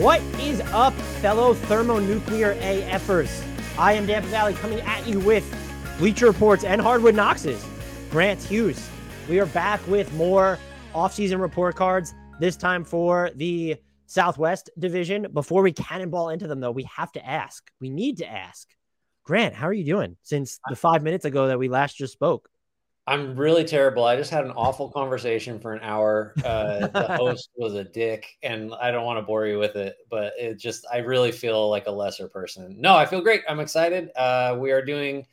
What is up, fellow thermonuclear AFers? I am Dan Favale coming at you with Bleacher Reports and Hardwood Knoxes. Grant Hughes. We are back with more offseason report cards, this time for the Southwest Division. Before we cannonball into them, though, we have to ask. We need to ask. Grant, how are you doing since the five minutes ago that we last just spoke? I'm really terrible. I just had an awful conversation for an hour. Uh, the host was a dick, and I don't want to bore you with it, but it just, I really feel like a lesser person. No, I feel great. I'm excited. Uh, we are doing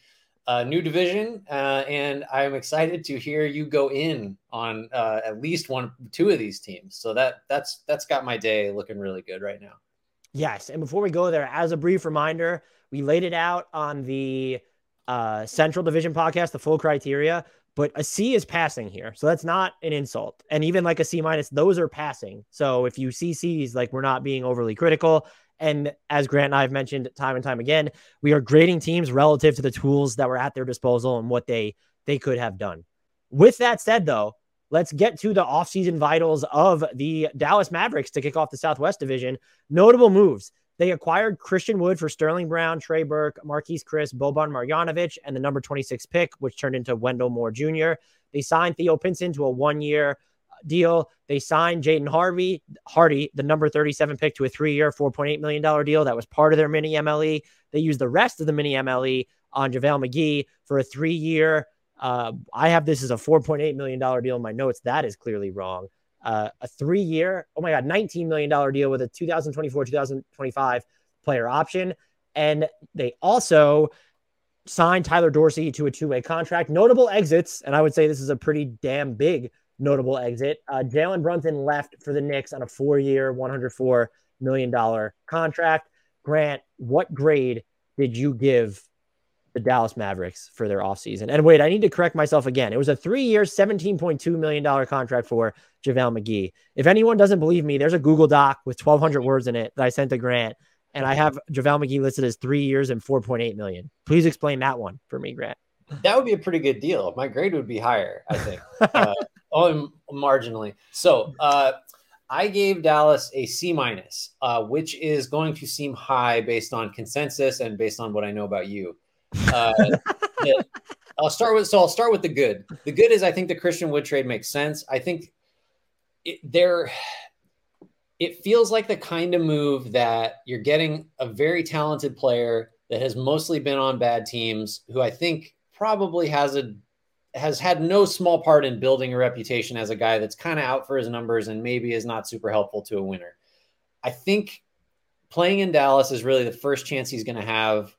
a new division, uh, and I'm excited to hear you go in on uh, at least one, two of these teams. So that that's that's got my day looking really good right now. Yes, and before we go there, as a brief reminder, we laid it out on the uh, Central Division podcast, the full criteria but a C is passing here. So that's not an insult. And even like a C minus, those are passing. So if you see C's, like we're not being overly critical. And as Grant and I have mentioned time and time again, we are grading teams relative to the tools that were at their disposal and what they they could have done. With that said, though, let's get to the offseason vitals of the Dallas Mavericks to kick off the Southwest Division. Notable moves. They acquired Christian Wood for Sterling Brown, Trey Burke, Marquese Chriss, Boban Marjanovic, and the number 26 pick, which turned into Wendell Moore Jr. They signed Theo Pinson to a one year deal. They signed Jaden Harvey, Hardy, the number 37 pick, to a three year, $4.8 million deal. That was part of their mini MLE. They used the rest of the mini MLE on JaVale McGee for a three year. Uh, I have this as a $4.8 million deal in my notes. That is clearly wrong uh, a three year, oh my God, $19 million deal with a 2024 2025 player option. And they also signed Tyler Dorsey to a two way contract. Notable exits, and I would say this is a pretty damn big notable exit. Uh, Jalen Brunson left for the Knicks on a four year, $104 million contract. Grant, what grade did you give the Dallas Mavericks for their offseason. And wait, I need to correct myself again. It was a three year, $17.2 million contract for JaVale McGee. If anyone doesn't believe me, there's a Google Doc with 1,200 words in it that I sent to Grant. And I have JaVale McGee listed as three years and 4.8 million. Please explain that one for me, Grant. That would be a pretty good deal. My grade would be higher, I think. uh, oh, marginally. So, uh, I gave Dallas a C minus, uh, which is going to seem high based on consensus and based on what I know about you. Uh, I'll start with so I'll start with the good. The good is I think the Christian Wood trade makes sense. I think it, there it feels like the kind of move that you're getting a very talented player that has mostly been on bad teams who I think probably has a has had no small part in building a reputation as a guy that's kind of out for his numbers and maybe is not super helpful to a winner. I think playing in Dallas is really the first chance he's going to have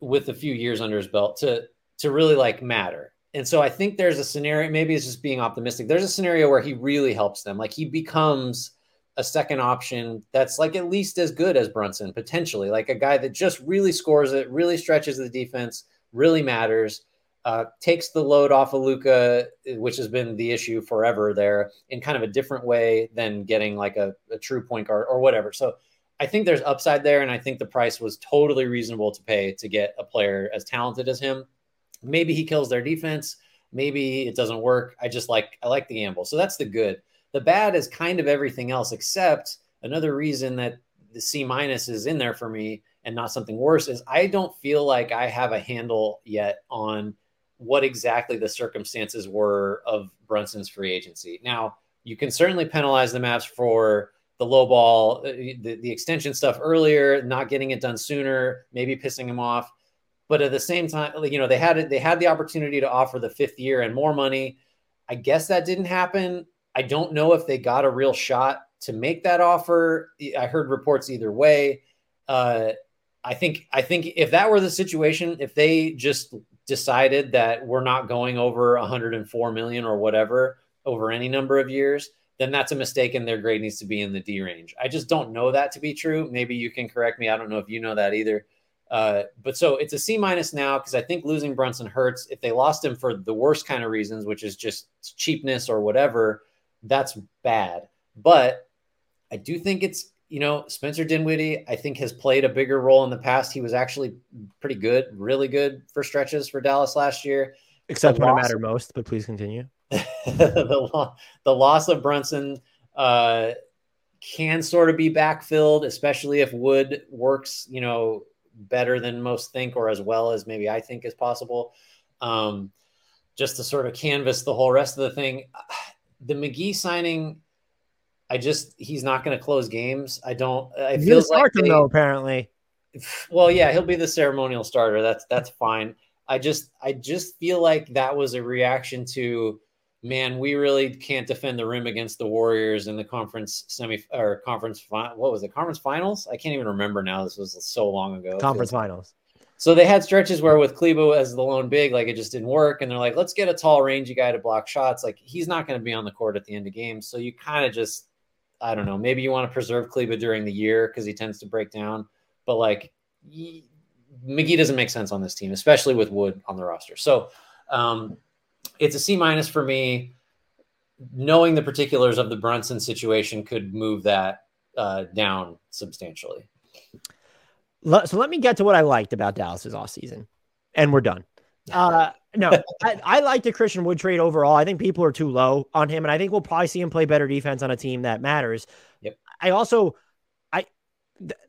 with a few years under his belt to to really like matter. And so I think there's a scenario, maybe it's just being optimistic. There's a scenario where he really helps them. Like he becomes a second option that's like at least as good as Brunson, potentially, like a guy that just really scores it, really stretches the defense, really matters, uh, takes the load off of Luka, which has been the issue forever there, in kind of a different way than getting like a, a true point guard or whatever. So I think there's upside there, and I think the price was totally reasonable to pay to get a player as talented as him. Maybe he kills their defense. Maybe it doesn't work. I just like I like the gamble. So that's the good. The bad is kind of everything else, except another reason that the C minus is in there for me and not something worse is I don't feel like I have a handle yet on what exactly the circumstances were of Brunson's free agency. Now, you can certainly penalize the Mavs for the low ball, uh, the, the extension stuff earlier, not getting it done sooner, maybe pissing him off. But at the same time, you know, they had it, they had the opportunity to offer the fifth year and more money. I guess that didn't happen. I don't know if they got a real shot to make that offer. I heard reports either way. Uh, I think I think if that were the situation, if they just decided that we're not going over 104 million or whatever over any number of years, then that's a mistake and their grade needs to be in the D range. I just don't know that to be true. Maybe you can correct me. I don't know if you know that either. Uh, but so it's a C minus now because I think losing Brunson hurts. If they lost him for the worst kind of reasons, which is just cheapness or whatever, that's bad. But I do think it's, you know, Spencer Dinwiddie, I think has played a bigger role in the past. He was actually pretty good, really good for stretches for Dallas last year. Except when it mattered most, but please continue. the, the loss of Brunson uh, can sort of be backfilled, especially if Wood works, you know, better than most think or as well as maybe I think is possible. Um, just to sort of canvas the whole rest of the thing. The McGee signing, I just he's not going to close games. I don't. It feels like they, though apparently. Well, yeah, he'll be the ceremonial starter. That's that's fine. I just I just feel like that was a reaction to man, we really can't defend the rim against the Warriors in the conference semi or conference what was it? Conference finals? I can't even remember now. This was so long ago. Conference finals. So they had stretches where with Kleber as the lone big, like it just didn't work. And they're like, let's get a tall, rangy guy to block shots. Like he's not going to be on the court at the end of games. So you kind of just, I don't know, maybe you want to preserve Kleber during the year because he tends to break down. But like he, McGee doesn't make sense on this team, especially with Wood on the roster. So um, it's a C minus for me. Knowing the particulars of the Brunson situation could move that uh, down substantially. So let me get to what I liked about Dallas's offseason, and we're done. Uh, no, I, I like the Christian Wood trade overall. I think people are too low on him, and I think we'll probably see him play better defense on a team that matters. Yep. I also, I,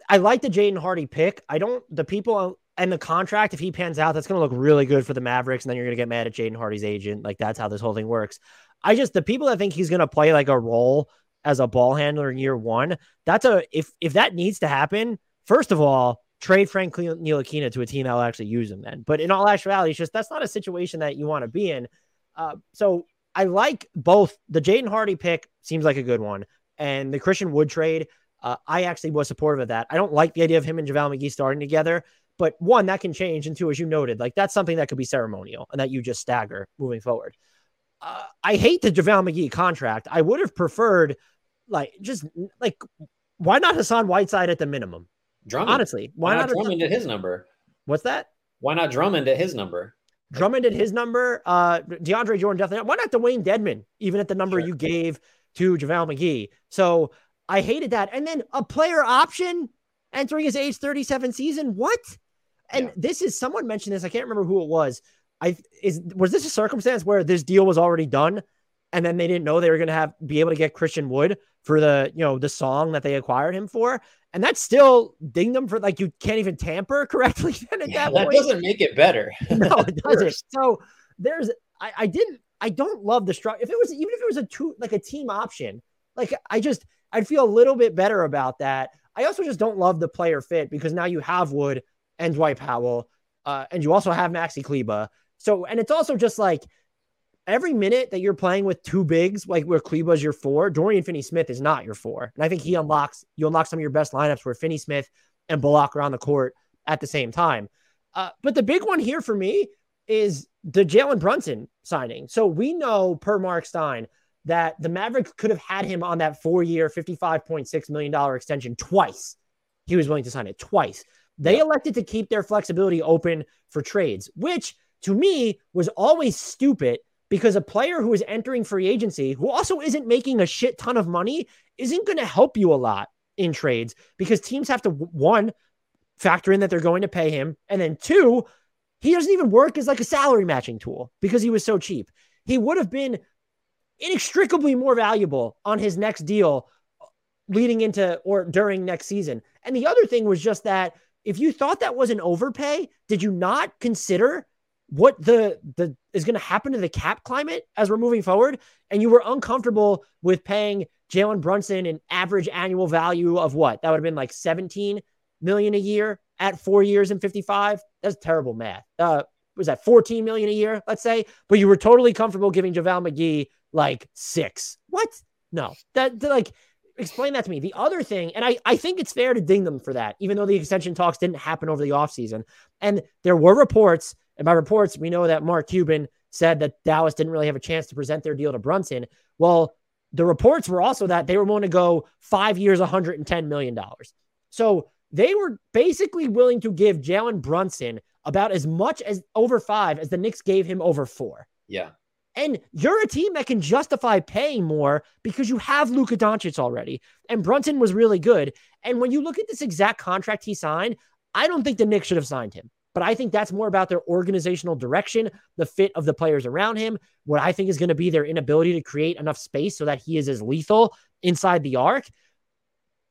I like the Jaden Hardy pick. I don't the people and the contract, if he pans out, that's going to look really good for the Mavericks. And then you're going to get mad at Jaden Hardy's agent. Like that's how this whole thing works. I just, the people that think he's going to play like a role as a ball handler in year one, that's a, if, if that needs to happen, first of all, trade Frank Ntilikina to a team that will actually use him then. But in all actuality, it's just, that's not a situation that you want to be in. Uh, so I like both the Jaden Hardy pick seems like a good one. And the Christian Wood trade, uh, I actually was supportive of that. I don't like the idea of him and JaVale McGee starting together. But one, that can change. And two, as you noted, like that's something that could be ceremonial and that you just stagger moving forward. Uh, I hate the JaVale McGee contract. I would have preferred, like, just like, why not Hassan Whiteside at the minimum? Drummond. Honestly, why, why not, not Drummond at his number? What's that? Why not Drummond at his number? Drummond at his number. Uh, DeAndre Jordan definitely. Why not Dewayne Dedmon? even at the number sure. you gave to JaVale McGee? So I hated that. And then a player option entering his age 37 season. What? And yeah. this is someone mentioned this. I can't remember who it was. I is was this a circumstance where this deal was already done, and then they didn't know they were going to have be able to get Christian Wood for the you know the song that they acquired him for, and that's still ding them for like you can't even tamper correctly. Then at yeah, that, that doesn't make it better. no, it doesn't. So there's I, I didn't I don't love the structure. If it was even if it was a two like a team option, like I just I'd feel a little bit better about that. I also just don't love the player fit because now you have Wood and Dwight Powell. Uh, and you also have Maxi Kleber. So, and it's also just like every minute that you're playing with two bigs, like where Kleber's your four, Dorian Finney Smith is not your four. And I think he unlocks, you unlock some of your best lineups where Finney Smith and Bullock are on the court at the same time. Uh, but the big one here for me is the Jalen Brunson signing. So we know per Mark Stein that the Mavericks could have had him on that four year, $55.6 million extension twice. He was willing to sign it twice. They yeah. elected to keep their flexibility open for trades, which to me was always stupid because a player who is entering free agency, who also isn't making a shit ton of money, isn't going to help you a lot in trades because teams have to, one, factor in that they're going to pay him. And then two, he doesn't even work as like a salary matching tool because he was so cheap. He would have been inextricably more valuable on his next deal uh, leading into or during next season. And the other thing was just that if you thought that was an overpay, did you not consider what the the is going to happen to the cap climate as we're moving forward? And you were uncomfortable with paying Jalen Brunson an average annual value of what? That would have been like 17 million a year at four years and 55. That's terrible math. Uh, was that 14 million a year, let's say? But you were totally comfortable giving JaVale McGee like six. What? No, that like explain that to me. The other thing, and I, I think it's fair to ding them for that, even though the extension talks didn't happen over the offseason. And there were reports, and by reports, we know that Mark Cuban said that Dallas didn't really have a chance to present their deal to Brunson. Well, the reports were also that they were willing to go five years, $110 million. So they were basically willing to give Jalen Brunson about as much as over five as the Knicks gave him over four. Yeah. And you're a team that can justify paying more because you have Luka Doncic already. And Brunson was really good. And when you look at this exact contract he signed, I don't think the Knicks should have signed him. But I think that's more about their organizational direction, the fit of the players around him, what I think is going to be their inability to create enough space so that he is as lethal inside the arc.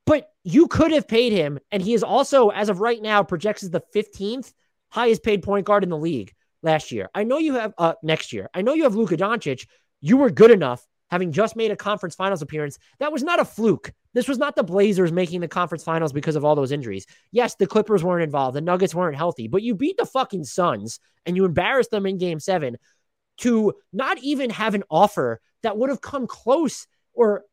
But you could have paid him, and he is also, as of right now, projects as the 15th highest paid point guard in the league last year. I know you have uh next year. I know you have Luka Doncic. You were good enough having just made a conference finals appearance. That was not a fluke. This was not the Blazers making the conference finals because of all those injuries. Yes, the Clippers weren't involved, the Nuggets weren't healthy, but you beat the fucking Suns and you embarrassed them in game 7 to not even have an offer that would have come close or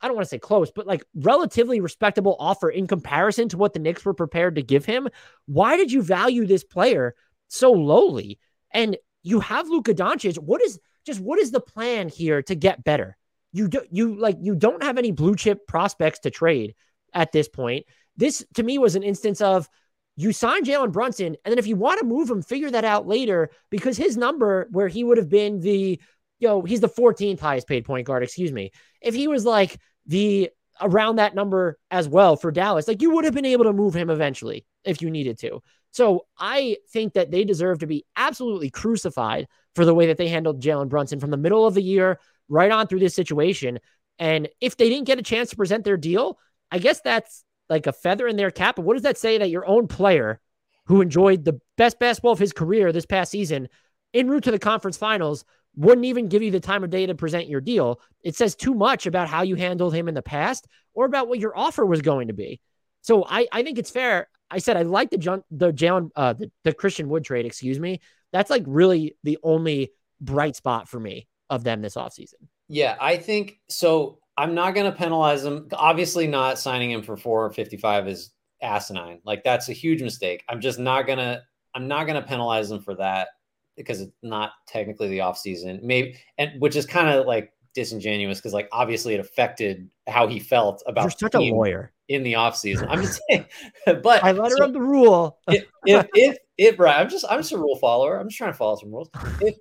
I don't want to say close, but like relatively respectable offer in comparison to what the Knicks were prepared to give him. Why did you value this player so lowly? And you have Luka Doncic. What is just what is the plan here to get better? You do you like you don't have any blue chip prospects to trade at this point. This to me was an instance of you sign Jalen Brunson, and then if you want to move him, figure that out later because his number where he would have been the you know, he's the 14th highest paid point guard, excuse me. If he was like the around that number as well for Dallas. Like you would have been able to move him eventually if you needed to. So I think that they deserve to be absolutely crucified for the way that they handled Jalen Brunson from the middle of the year right on through this situation. And if they didn't get a chance to present their deal, I guess that's like a feather in their cap. But what does that say that your own player who enjoyed the best basketball of his career this past season en route to the conference finals wouldn't even give you the time of day to present your deal. It says too much about how you handled him in the past or about what your offer was going to be. So I, I think it's fair. I said I like the John, the Jalen, uh, the, the Christian Wood trade. Excuse me. That's like really the only bright spot for me of them this offseason. Yeah, I think so. I'm not going to penalize them. Obviously, not signing him for 455 is asinine. Like that's a huge mistake. I'm just not gonna. I'm not gonna penalize them for that because it's not technically the off season. Maybe and which is kind of like disingenuous because like obviously it affected how he felt about You're such a lawyer in the off season. I'm just saying, but I let her so, up the rule. if, if if if right, I'm just I'm just a rule follower. I'm just trying to follow some rules. If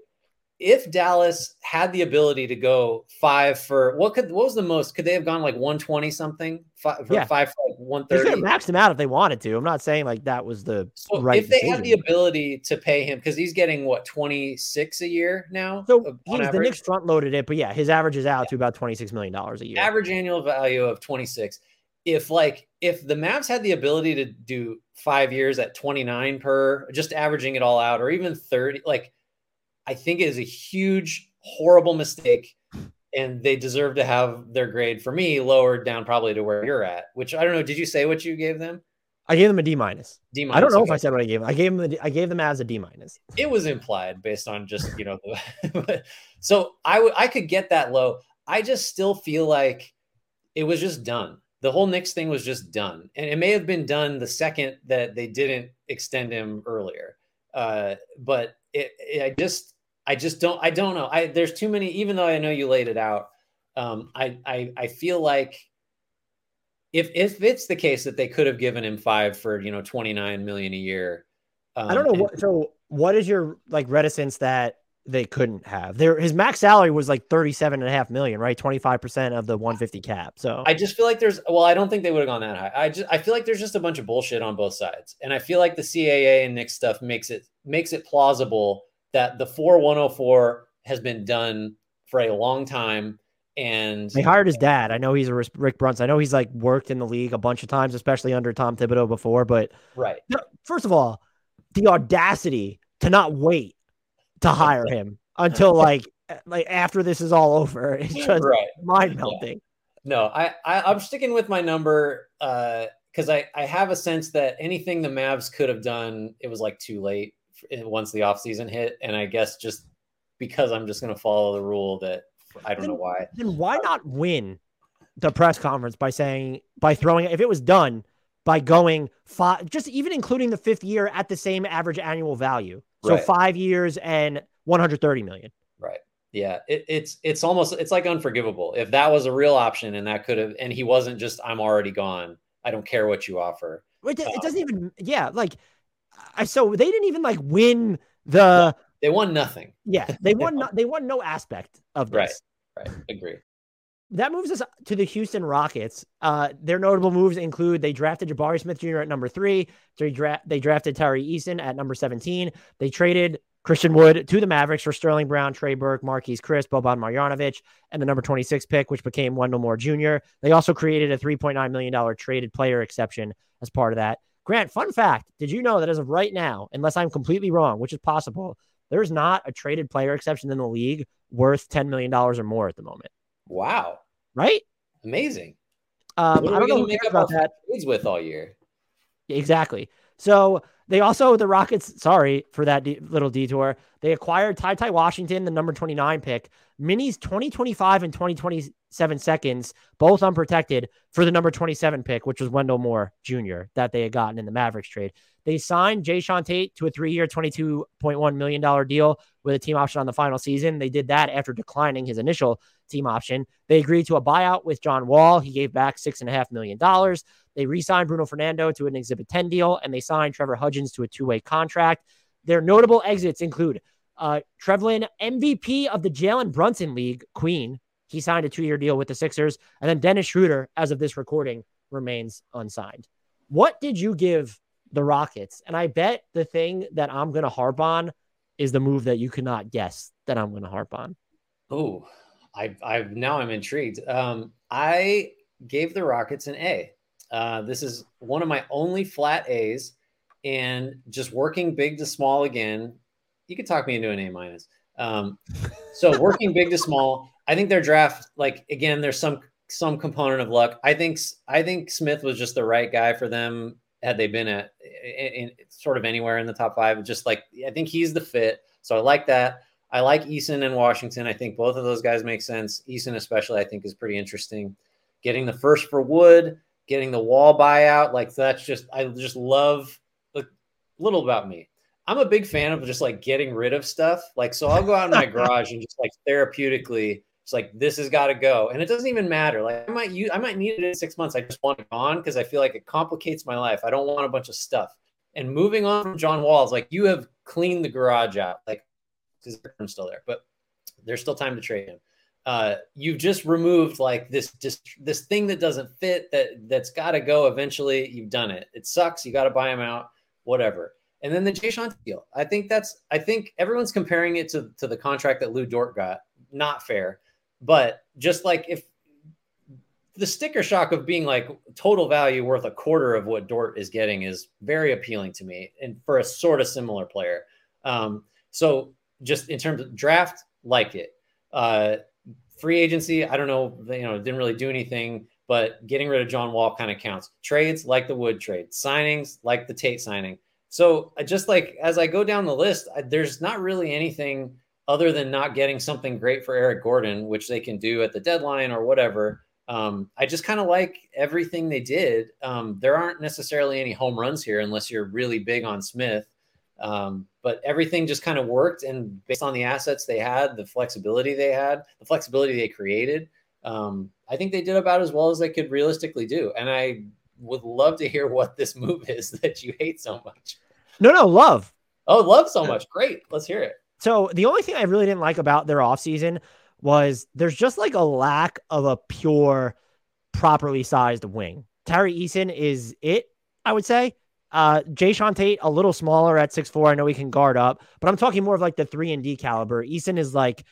if Dallas had the ability to go five for what could what was the most? Could they have gone like 120 something? Five for yeah. five for like 130. They could have maxed him out if they wanted to. I'm not saying like that was the so right. If they decision. had the ability to pay him because he's getting what 26 a year now. So uh, he's the Knicks front loaded it, but yeah, his average is out yeah. to about 26 million dollars a year. Average annual value of 26. If like if the Mavs had the ability to do five years at 29 per, just averaging it all out, or even 30, like I think it is a huge horrible mistake and they deserve to have their grade for me lowered down probably to where you're at which i don't know did you say what you gave them? I gave them a d minus. D minus i don't know okay. if i said what i gave them i gave them a, i gave them as a d minus. It was implied based on just you know so i would i could get that low. I just still feel like it was just done. The whole Knicks thing was just done and it may have been done the second that they didn't extend him earlier uh, but it, it, I just I just don't I don't know. I there's too many. Even though I know you laid it out, um, I I I feel like if if it's the case that they could have given him five for you know 29 million a year. Um, I don't know. What, so what is your like reticence that they couldn't have there his max salary was like 37 and a half million right 25% of the 150 cap so i just feel like there's well i don't think they would have gone that high i just i feel like there's just a bunch of bullshit on both sides and i feel like the caa and Nick stuff makes it makes it plausible that the 4104 has been done for a long time and they hired his dad. I know he's a Rick Brunson. I know he's like worked in the league a bunch of times, especially under Tom Thibodeau before. But right, first of all, the audacity to not wait to hire him until like like after this is all over. It's just right. mind melting. Yeah. No, I, I I'm sticking with my number uh because I I have a sense that anything the Mavs could have done, it was like too late once the offseason hit. And I guess just because I'm just going to follow the rule that I don't then, know why. Then why not win the press conference by saying, by throwing it, if it was done by going five, just even including the fifth year at the same average annual value. So right. five years and 130 million. Right. Yeah. It, it's, it's almost, it's like unforgivable. If that was a real option and that could have, and he wasn't just, I'm already gone. I don't care what you offer. It, it um, doesn't even, yeah. Like I so they didn't even like win the. They won nothing. Yeah, they won. no, they won no aspect of this. Right. Right. Agree. That moves us to the Houston Rockets. Uh, their notable moves include they drafted Jabari Smith Jr. at number three. They, dra- they drafted Tari Eason at number 17. They traded Christian Wood to the Mavericks for Sterling Brown, Trey Burke, Marquese Chriss, Boban Marjanovic, and the number 26 pick, which became Wendell Moore Jr. They also created a $3.9 million traded player exception as part of that. Grant, fun fact Did you know that as of right now, unless I'm completely wrong, which is possible, there's not a traded player exception in the league worth $10 million or more at the moment? Wow. Right? Amazing. Um, I don't know make about that. Trades with all year. Exactly. So they also, the Rockets, sorry for that de- little detour, they acquired Ty Ty Washington, the number 29 pick, Minis 2025 and 2027 seconds, both unprotected for the number 27 pick, which was Wendell Moore Jr., that they had gotten in the Mavericks trade. They signed Jae'Sean Tate to a three year, $22.1 million deal with a team option on the final season. They did that after declining his initial team option. They agreed to a buyout with John Wall. He gave back $6.5 million. They re signed Bruno Fernando to an Exhibit 10 deal, and they signed Trevor Hudgins to a two way contract. Their notable exits include uh, Trevelin, MVP of the Jalen Brunson League, Queen. He signed a two year deal with the Sixers. And then Dennis Schroeder, as of this recording, remains unsigned. What did you give the Rockets? And I bet the thing that I'm going to harp on is the move that you cannot guess that I'm going to harp on. Oh, I, I now I'm intrigued. Um, I gave the Rockets an A. Uh, this is one of my only flat A's, and just working big to small again. You could talk me into an A minus. Um, so working big to small, I think their draft, like again, there's some some component of luck. I think I think Smith was just the right guy for them. Had they been at in, in sort of anywhere in the top five, just like I think he's the fit. So I like that. I like Eason and Washington. I think both of those guys make sense. Eason, especially, I think is pretty interesting. Getting the first for Wood, getting the wall buyout, like that's just I just love a little about me. I'm a big fan of just like getting rid of stuff. Like, so I'll go out in my garage and just like therapeutically, it's like this has got to go, and it doesn't even matter. Like, I might use, I might need it in six months. I just want it gone because I feel like it complicates my life. I don't want a bunch of stuff. And moving on from John Walls, like you have cleaned the garage out. Like because I'm still there, but there's still time to trade him. Uh, you've just removed like this just this thing that doesn't fit that that's got to go eventually. You've done it. It sucks. You got to buy him out. Whatever. And then the Jae'Sean deal. I think that's. I think everyone's comparing it to to the contract that Lu Dort got. Not fair, but just like if the sticker shock of being like total value worth a quarter of what Dort is getting is very appealing to me, and for a sort of similar player. Um, so just in terms of draft, like it. Uh, free agency, I don't know, you know, didn't really do anything, but getting rid of John Wall kind of counts. Trades like the Wood trade, signings like the Tate signing. So just like as I go down the list, I, there's not really anything other than not getting something great for Eric Gordon, which they can do at the deadline or whatever. Um, I just kind of like everything they did. Um, there aren't necessarily any home runs here unless you're really big on Smith. Um, but everything just kind of worked. And based on the assets they had, the flexibility they had, the flexibility they created, um, I think they did about as well as they could realistically do. And I would love to hear what this move is that you hate so much. No, no, love. Oh, love so much. Great. Let's hear it. So the only thing I really didn't like about their offseason was there's just like a lack of a pure, properly sized wing. Tari Eason is it, I would say. Uh, Jae'Sean Tate, a little smaller at six four. I know he can guard up, but I'm talking more of like the three and D caliber. Eason is like,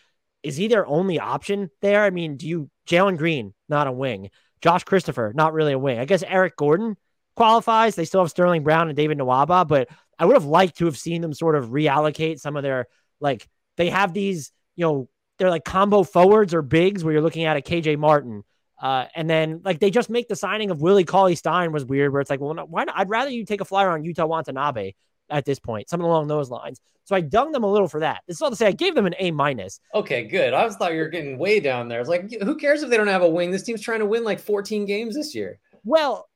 is he their only option there? I mean, do you Jalen Green, not a wing. Josh Christopher, not really a wing. I guess Eric Gordon qualifies. They still have Sterling Brown and David Nwaba, but I would have liked to have seen them sort of reallocate some of their like they have these, you know, they're like combo forwards or bigs where you're looking at a KJ Martin, uh, and then like they just make the signing of Willie Cauley Stein was weird, where it's like, well, no, why not? I'd rather you take a flyer on Yuta Watanabe at this point, something along those lines. So I dung them a little for that. This is all to say I gave them an A minus. Okay, good. I was thought you were getting way down there. It's like, who cares if they don't have a wing? This team's trying to win like 14 games this year. Well,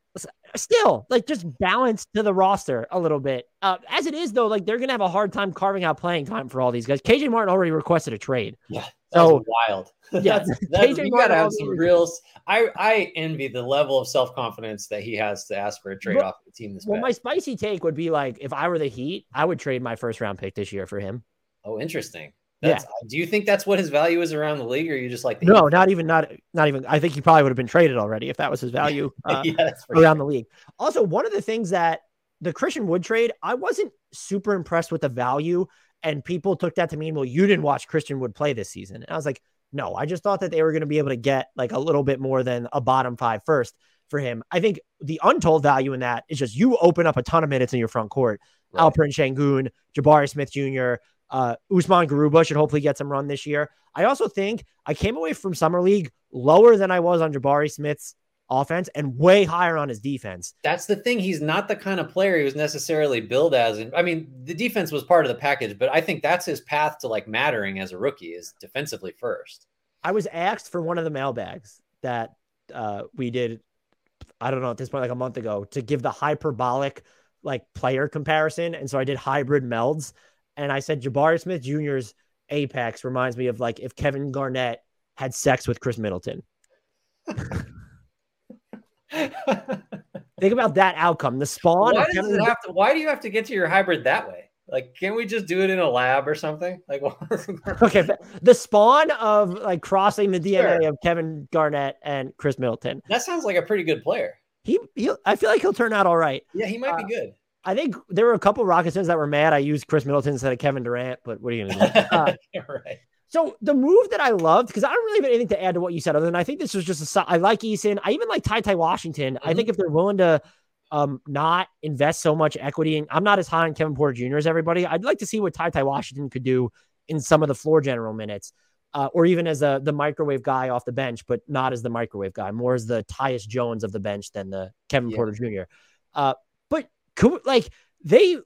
still like just balance to the roster a little bit. Uh, as it is though, like they're gonna have a hard time carving out playing time for all these guys. KJ Martin already requested a trade. Yeah, so wild. Yeah, that's, that's, you gotta have some real. I I envy the level of self confidence that he has to ask for a trade but, off the team this. Well, bad. my spicy take would be like if I were the Heat, I would trade my first round pick this year for him. Oh, interesting. That's, yeah. Do you think that's what his value is around the league, or you just like? no, not even not not even. I think he probably would have been traded already if that was his value uh, yeah, around sure. the league. Also, one of the things that the Christian Wood trade, I wasn't super impressed with the value And people took that to mean, well, you didn't watch Christian Wood play this season. And I was like, no, I just thought that they were going to be able to get like a little bit more than a bottom five first for him. I think the untold value in that is just you open up a ton of minutes in your front court. Right. Alperen Sengun, Jabari Smith Jr., uh, Usman Garuba should hopefully get some run this year. I also think I came away from Summer League lower than I was on Jabari Smith's offense and way higher on his defense. That's the thing. He's not the kind of player he was necessarily billed as. And I mean, the defense was part of the package, but I think that's his path to like mattering as a rookie is defensively first. I was asked for one of the mailbags that uh, we did, I don't know, at this point, like a month ago, to give the hyperbolic like player comparison. And so I did hybrid melds. And I said Jabari Smith Jr.'s apex reminds me of like if Kevin Garnett had sex with Khris Middleton. Think about that outcome. The spawn. Why, does it have to, why do you have to get to your hybrid that way? Like, can't we just do it in a lab or something? Like, okay, the spawn of like crossing the DNA sure. of Kevin Garnett and Khris Middleton. That sounds like a pretty good player. He, he I feel like he'll turn out all right. Yeah, he might uh, be good. I think there were a couple Rockets fans that were mad I used Khris Middleton instead of Kevin Durant, but what are you gonna do? Uh, right. So the move that I loved, because I don't really have anything to add to what you said, other than I think this was just a. I like Eason. I even like Ty Ty Washington. Mm-hmm. I think if they're willing to um, not invest so much equity, in, I'm not as high on Kevin Porter Jr. as everybody. I'd like to see what Ty Ty Washington could do in some of the floor general minutes, uh, or even as a, the microwave guy off the bench, but not as the microwave guy, more as the Tyus Jones of the bench than the Kevin yeah. Porter Jr. Uh, could, like they,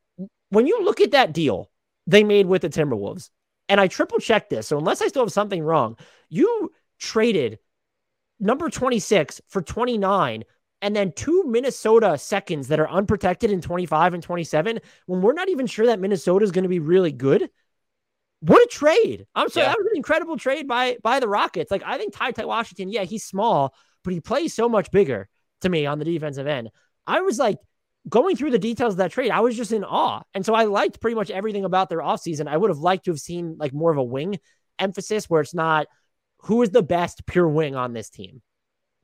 when you look at that deal they made with the Timberwolves, and I triple checked this. So unless I still have something wrong, you traded number 26 for 29 and then two Minnesota seconds that are unprotected in 25 and 27 when we're not even sure that Minnesota is going to be really good. What a trade. I'm sorry. Yeah. That was an incredible trade by by the Rockets. Like I think Ty Ty Washington, yeah, he's small, but he plays so much bigger to me on the defensive end. I was like, going through the details of that trade, I was just in awe. And so I liked pretty much everything about their offseason. I would have liked to have seen like more of a wing emphasis where it's not who is the best pure wing on this team.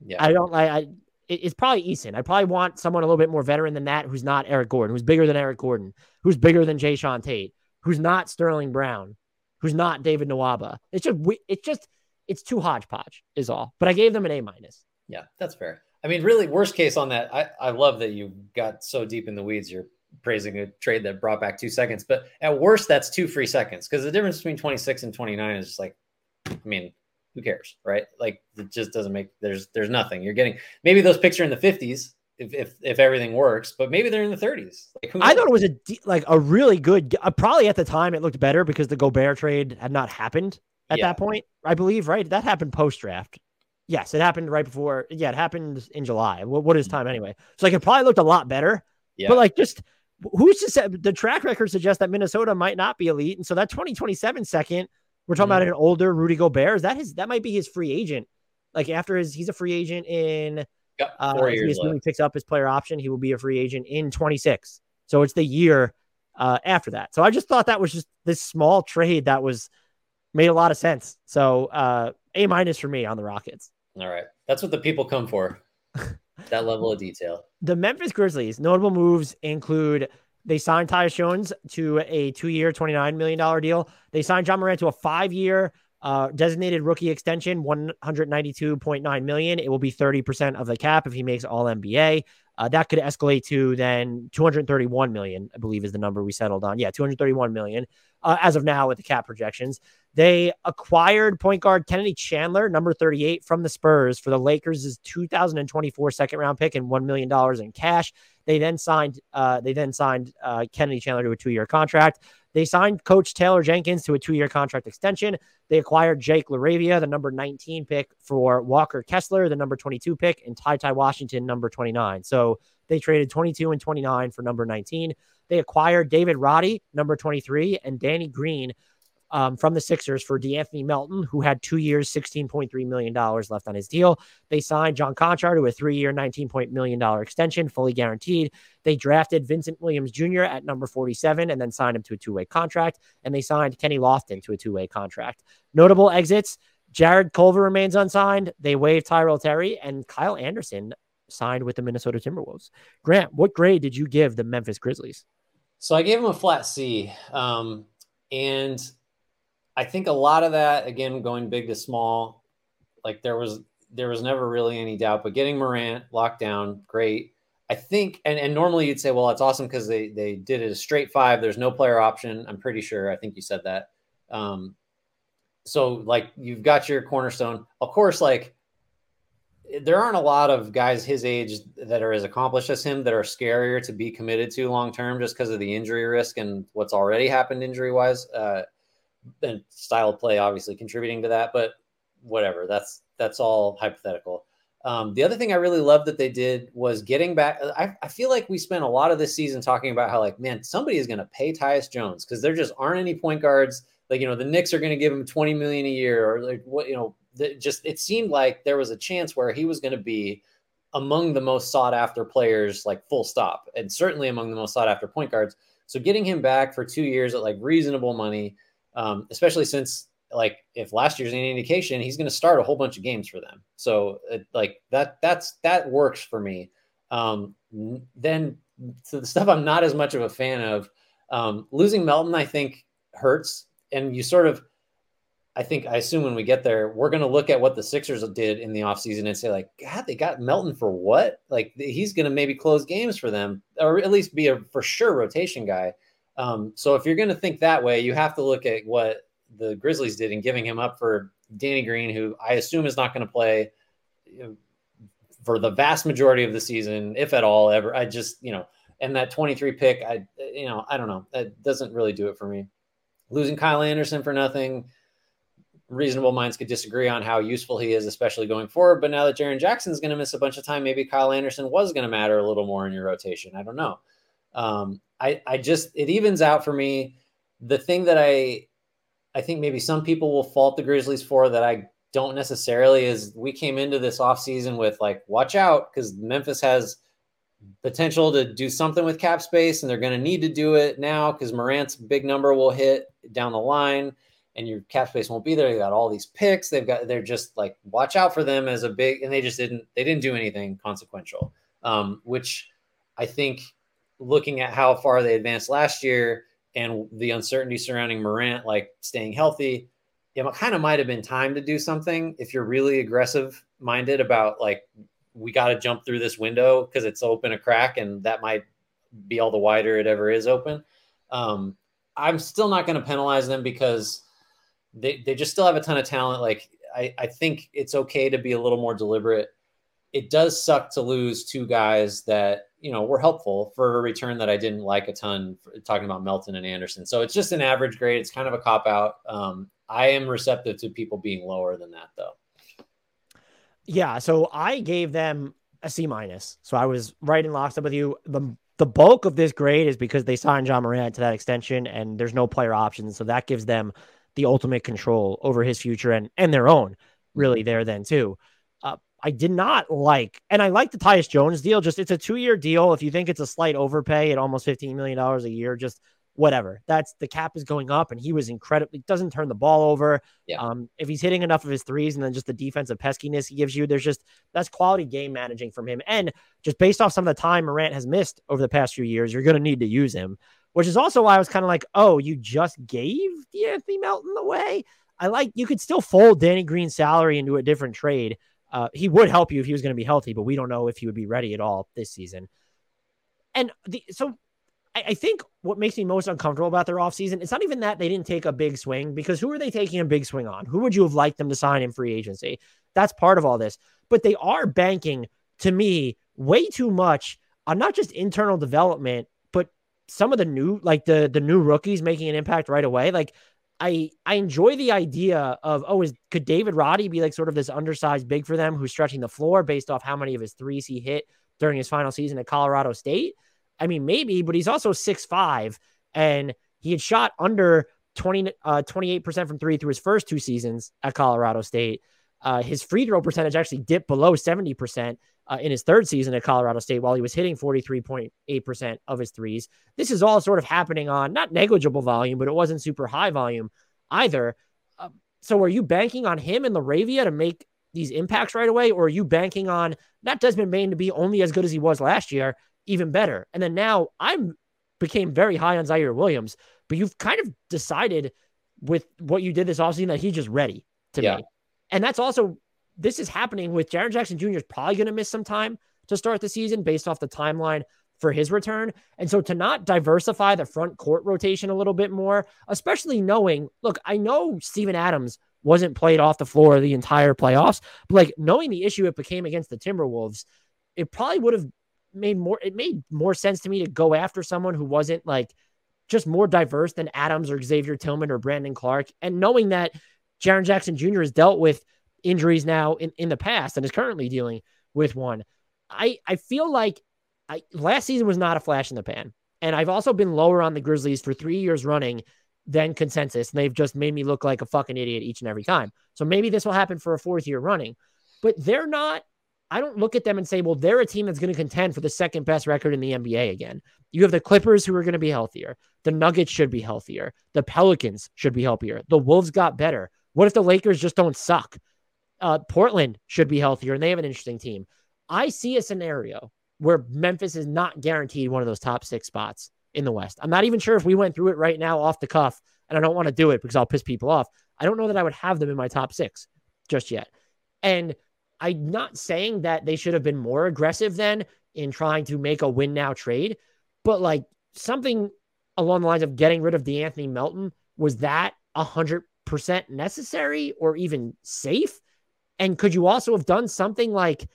Yeah. I don't like I it's probably Eason. I probably want someone a little bit more veteran than that who's not Eric Gordon, who's bigger than Eric Gordon, who's bigger than Jae'Sean Tate, who's not Sterling Brown, who's not David Nwaba. It's just it's just it's too hodgepodge is all. But I gave them an A minus. Yeah, that's fair. I mean, really, worst case on that, I, I love that you got so deep in the weeds. You're praising a trade that brought back two seconds, but at worst, that's two free seconds because the difference between 26 and 29 is just like, I mean, who cares, right? Like, it just doesn't make there's there's nothing. You're getting maybe those picks are in the 50s if if, if everything works, but maybe they're in the 30s. Like, I thought it was a like a really good. Uh, probably at the time it looked better because the Gobert trade had not happened at yeah. that point. I believe, right? That happened post draft. Yes, it happened right before. Yeah, it happened in July. What, what is mm-hmm. time anyway? So like it probably looked a lot better. Yeah. But like just who's to say the track record suggests that Minnesota might not be elite. And so that 2027 second, we're talking mm-hmm. about an older Rudy Gobert. Is that his that might be his free agent. Like after his he's a free agent in yep, uh, four uh, years. He picks up his player option, he will be a free agent in 26. So it's the year uh, after that. So I just thought that was just this small trade that was made a lot of sense. So uh, a minus for me on the Rockets. All right. That's what the people come for. that level of detail. The Memphis Grizzlies notable moves include they signed Tyus Jones to a two-year, $29 million deal. They signed Ja Morant to a five-year uh, designated rookie extension, 192.9 million. It will be 30% of the cap if he makes all NBA. Uh, that could escalate to then 231 million, I believe is the number we settled on. Yeah, 231 million uh, as of now with the cap projections. They acquired point guard Kennedy Chandler, number 38, from the Spurs for the Lakers' 2024 second round pick and $1 million in cash. They then signed uh, they then signed uh, Kennedy Chandler to a two-year contract. They signed Coach Taylor Jenkins to a two-year contract extension. They acquired Jake LaRavia, the number 19 pick for Walker Kessler, the number 22 pick, and Ty Ty Washington, number 29. So they traded 22 and 29 for number 19. They acquired David Roddy, number 23, and Danny Green um, from the Sixers for De'Anthony Melton, who had two years, $16.3 million left on his deal. They signed John Konchar to a three year, $19 million extension, fully guaranteed. They drafted Vincent Williams Jr. at number 47 and then signed him to a two way contract. And they signed Kenny Lofton to a two way contract. Notable exits Jarrett Culver remains unsigned. They waived Tyrell Terry and Kyle Anderson signed with the Minnesota Timberwolves. Grant, what grade did you give the Memphis Grizzlies? So I gave them a flat C. Um, and I think a lot of that, again, going big to small, like there was there was never really any doubt. But getting Morant locked down, great. I think, and, and normally you'd say, well, it's awesome because they they did it a straight five. There's no player option. I'm pretty sure. I think you said that. Um, so like you've got your cornerstone. Of course, like there aren't a lot of guys his age that are as accomplished as him that are scarier to be committed to long term just because of the injury risk and what's already happened injury wise. Uh, and style of play obviously contributing to that, but whatever. That's that's all hypothetical. Um, the other thing I really loved that they did was getting back. I, I, feel like we spent a lot of this season talking about how, like, man, somebody is going to pay Tyus Jones because there just aren't any point guards. Like, you know, the Knicks are going to give him 20 million a year, or like what, you know, the, just it seemed like there was a chance where he was going to be among the most sought after players, like full stop, and certainly among the most sought after point guards. So getting him back for two years at like reasonable money, um, especially since like if last year's any indication, he's going to start a whole bunch of games for them. So it, like that, that's that works for me. Um, then to the stuff I'm not as much of a fan of, um, losing Melton, I think hurts. And you sort of, I think, I assume when we get there, we're going to look at what the Sixers did in the offseason and say, like, God, they got Melton for what? Like, he's going to maybe close games for them, or at least be a for sure rotation guy. Um, so if you're going to think that way, you have to look at what the Grizzlies did in giving him up for Danny Green, who I assume is not going to play for the vast majority of the season, if at all, ever. I just, you know, and that 23 pick, I, you know, I don't know. That doesn't really do it for me. Losing Kyle Anderson for nothing. Reasonable minds could disagree on how useful he is, especially going forward. But now that Jackson is going to miss a bunch of time, maybe Kyle Anderson was going to matter a little more in your rotation. I don't know. Um, I, I just, it evens out for me. The thing that I, I think maybe some people will fault the Grizzlies for that I don't necessarily is we came into this offseason with like watch out because Memphis has potential to do something with cap space and they're going to need to do it now because Morant's big number will hit down the line and your cap space won't be there. They got all these picks. They've got they're just like watch out for them as a big and they just didn't they didn't do anything consequential. Um, which I think looking at how far they advanced last year and the uncertainty surrounding Morant, like staying healthy, it kind of might have been time to do something if you're really aggressive minded about like we got to jump through this window because it's open a crack and that might be all the wider it ever is open. Um, I'm still not going to penalize them because they, they just still have a ton of talent. Like I, I think it's okay to be a little more deliberate. It does suck to lose two guys that you know were helpful for a return that I didn't like a ton. talking about Melton and Anderson, so it's just an average grade. It's kind of a cop out. Um, I am receptive to people being lower than that, though. Yeah, so I gave them a C minus. So I was right in lockstep with you. The the bulk of this grade is because they signed Ja Morant to that extension, and there's no player options, so that gives them the ultimate control over his future and and their own. Really, there then too. I did not like, and I like the Tyus Jones deal. Just it's a two year deal. If you think it's a slight overpay at almost $15 million a year, just whatever. That's the cap is going up, and he was incredibly doesn't turn the ball over. Yeah. Um, if he's hitting enough of his threes and then just the defensive peskiness he gives you, there's just that's quality game managing from him. And just based off some of the time Morant has missed over the past few years, you're going to need to use him, which is also why I was kind of like, oh, you just gave Anthony Melton away. I like you could still fold Danny Green's salary into a different trade uh, he would help you if he was going to be healthy, but we don't know if he would be ready at all this season. And the, so I, I, think what makes me most uncomfortable about their offseason, it's not even that they didn't take a big swing because who are they taking a big swing on? Who would you have liked them to sign in free agency? That's part of all this. But they are banking to me way too much on not just internal development, but some of the new, like the the new rookies making an impact right away. Like I I enjoy the idea of oh is could David Roddy be like sort of this undersized big for them who's stretching the floor based off how many of his threes he hit during his final season at Colorado State? I mean maybe, but he's also six five and he had shot under 20 uh, 28% from 3 through his first two seasons at Colorado State. Uh, his free throw percentage actually dipped below 70% uh, in his third season at Colorado State while he was hitting 43.8% of his threes. This is all sort of happening on not negligible volume, but it wasn't super high volume either. Uh, so are you banking on him and LaRavia to make these impacts right away? Or are you banking on not Desmond Bane to be only as good as he was last year, even better? And then now I'm became very high on Ziaire Williams, but you've kind of decided with what you did this offseason that he's just ready to yeah. me. And that's also this is happening with Jaren Jackson Jr. is probably going to miss some time to start the season based off the timeline for his return. And so to not diversify the front court rotation a little bit more, especially knowing, look, I know Steven Adams wasn't played off the floor the entire playoffs, but like knowing the issue it became against the Timberwolves, it probably would have made more it made more sense to me to go after someone who wasn't like just more diverse than Adams or Xavier Tillman or Brandon Clarke. And knowing that Jaren Jackson Jr. has dealt with injuries now in, in the past and is currently dealing with one. I, I feel like I, last season was not a flash in the pan. And I've also been lower on the Grizzlies for three years running than consensus. And they've just made me look like a fucking idiot each and every time. So maybe this will happen for a fourth year running. But they're not, I don't look at them and say, well, they're a team that's going to contend for the second best record in the NBA again. You have the Clippers who are going to be healthier. The Nuggets should be healthier. The Pelicans should be healthier. The Wolves got better. What if the Lakers just don't suck? Uh, Portland should be healthier and they have an interesting team. I see a scenario where Memphis is not guaranteed one of those top six spots in the West. I'm not even sure if we went through it right now off the cuff, and I don't want to do it because I'll piss people off. I don't know that I would have them in my top six just yet. And I'm not saying that they should have been more aggressive then in trying to make a win now trade, but like something along the lines of getting rid of De'Anthony Melton was that 100% necessary or even safe? And could you also have done something like,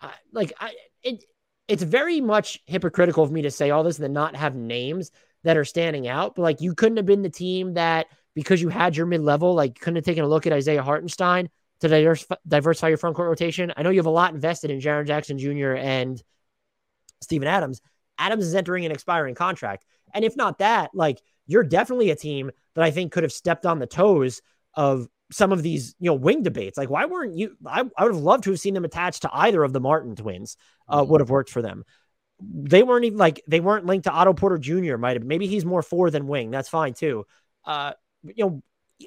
uh, like I, it, it's very much hypocritical of me to say all this and then not have names that are standing out. But like you couldn't have been the team that because you had your mid level, like couldn't have taken a look at Isaiah Hartenstein to diversify, diversify your front court rotation. I know you have a lot invested in Jaren Jackson Jr. and Steven Adams. Adams is entering an expiring contract. And if not that, like you're definitely a team that I think could have stepped on the toes of some of these, you know, wing debates. Like, why weren't you? I, I would have loved to have seen them attached to either of the Martin twins. Uh, mm-hmm. Would have worked for them. They weren't even like they weren't linked to Otto Porter Jr. Might have maybe he's more four than wing. That's fine too. Uh, you know,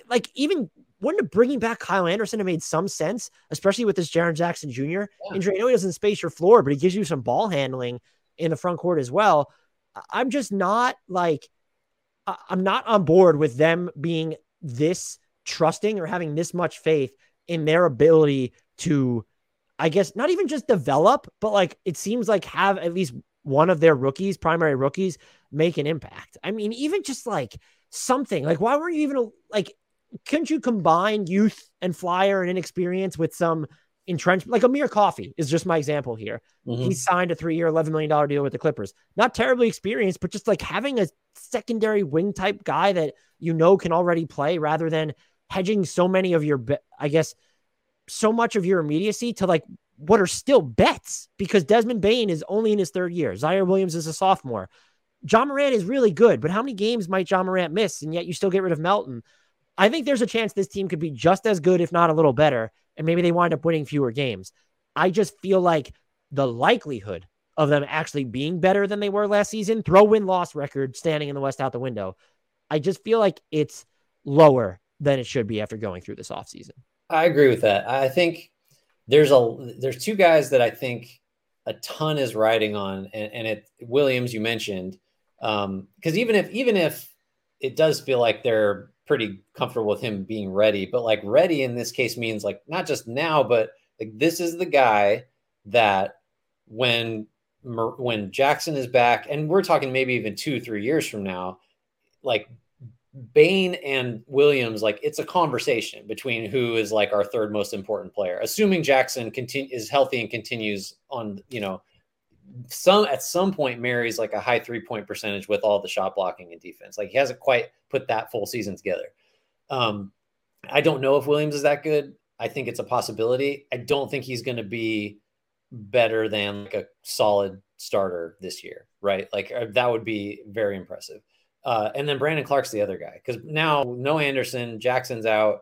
like even wouldn't bringing back Kyle Anderson have made some sense, especially with this Jaren Jackson Jr. Yeah. injury? I know he doesn't space your floor, but he gives you some ball handling in the front court as well. I'm just not like I'm not on board with them being this trusting or having this much faith in their ability to, I guess, not even just develop, but like it seems like have at least one of their rookies, primary rookies, make an impact. I mean, even just like something like, why weren't you even like, couldn't you combine youth and flyer and inexperience with some entrenched, like Amir Coffey is just my example here. Mm-hmm. He signed a three year, $11 million deal with the Clippers. Not terribly experienced, but just like having a secondary wing type guy that you know can already play rather than hedging so many of your, I guess, so much of your immediacy to like what are still bets because Desmond Bane is only in his third year. Ziaire Williams is a sophomore. Ja Morant is really good, but how many games might Ja Morant miss? And yet you still get rid of Melton. I think there's a chance this team could be just as good, if not a little better, and maybe they wind up winning fewer games. I just feel like the likelihood of them actually being better than they were last season, throw win loss record standing in the West out the window. I just feel like it's lower than it should be after going through this offseason. I agree with that. I think there's a there's two guys that I think a ton is riding on, and, and it Williams you mentioned because um, even if even if it does feel like they're pretty comfortable with him being ready, but like ready in this case means like not just now, but like this is the guy that when when Jackson is back, and we're talking maybe even two three years from now, like Bane and Williams, like it's a conversation between who is like our third most important player, assuming Jackson continue is healthy and continues on, you know, some at some point marries like a high three point percentage with all the shot blocking and defense. Like he hasn't quite put that full season together. Um, I don't know if Williams is that good. I think it's a possibility. I don't think he's going to be better than like a solid starter this year, right? Like uh, that would be very impressive. Uh, and then Brandon Clarke's the other guy because now no Anderson, Jackson's out.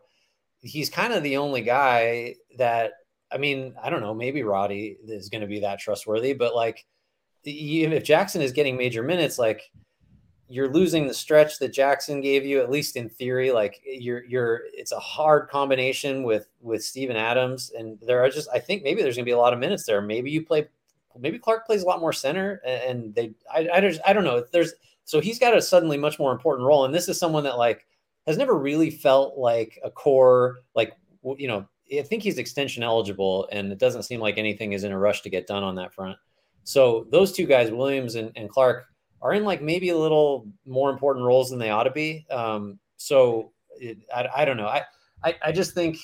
He's kind of the only guy that I mean, I don't know, maybe Roddy is going to be that trustworthy, but like if Jackson is getting major minutes, like you're losing the stretch that Jackson gave you, at least in theory. Like you're you're it's a hard combination with with Steven Adams, and there are just I think maybe there's gonna be a lot of minutes there. Maybe you play, maybe Clark plays a lot more center, and they I I I don't know. There's So he's got a suddenly much more important role. And this is someone that like has never really felt like a core, like, you know, I think he's extension eligible and it doesn't seem like anything is in a rush to get done on that front. So those two guys, Williams and, and Clarke, are in like maybe a little more important roles than they ought to be. Um, so it, I, I don't know. I, I, I just think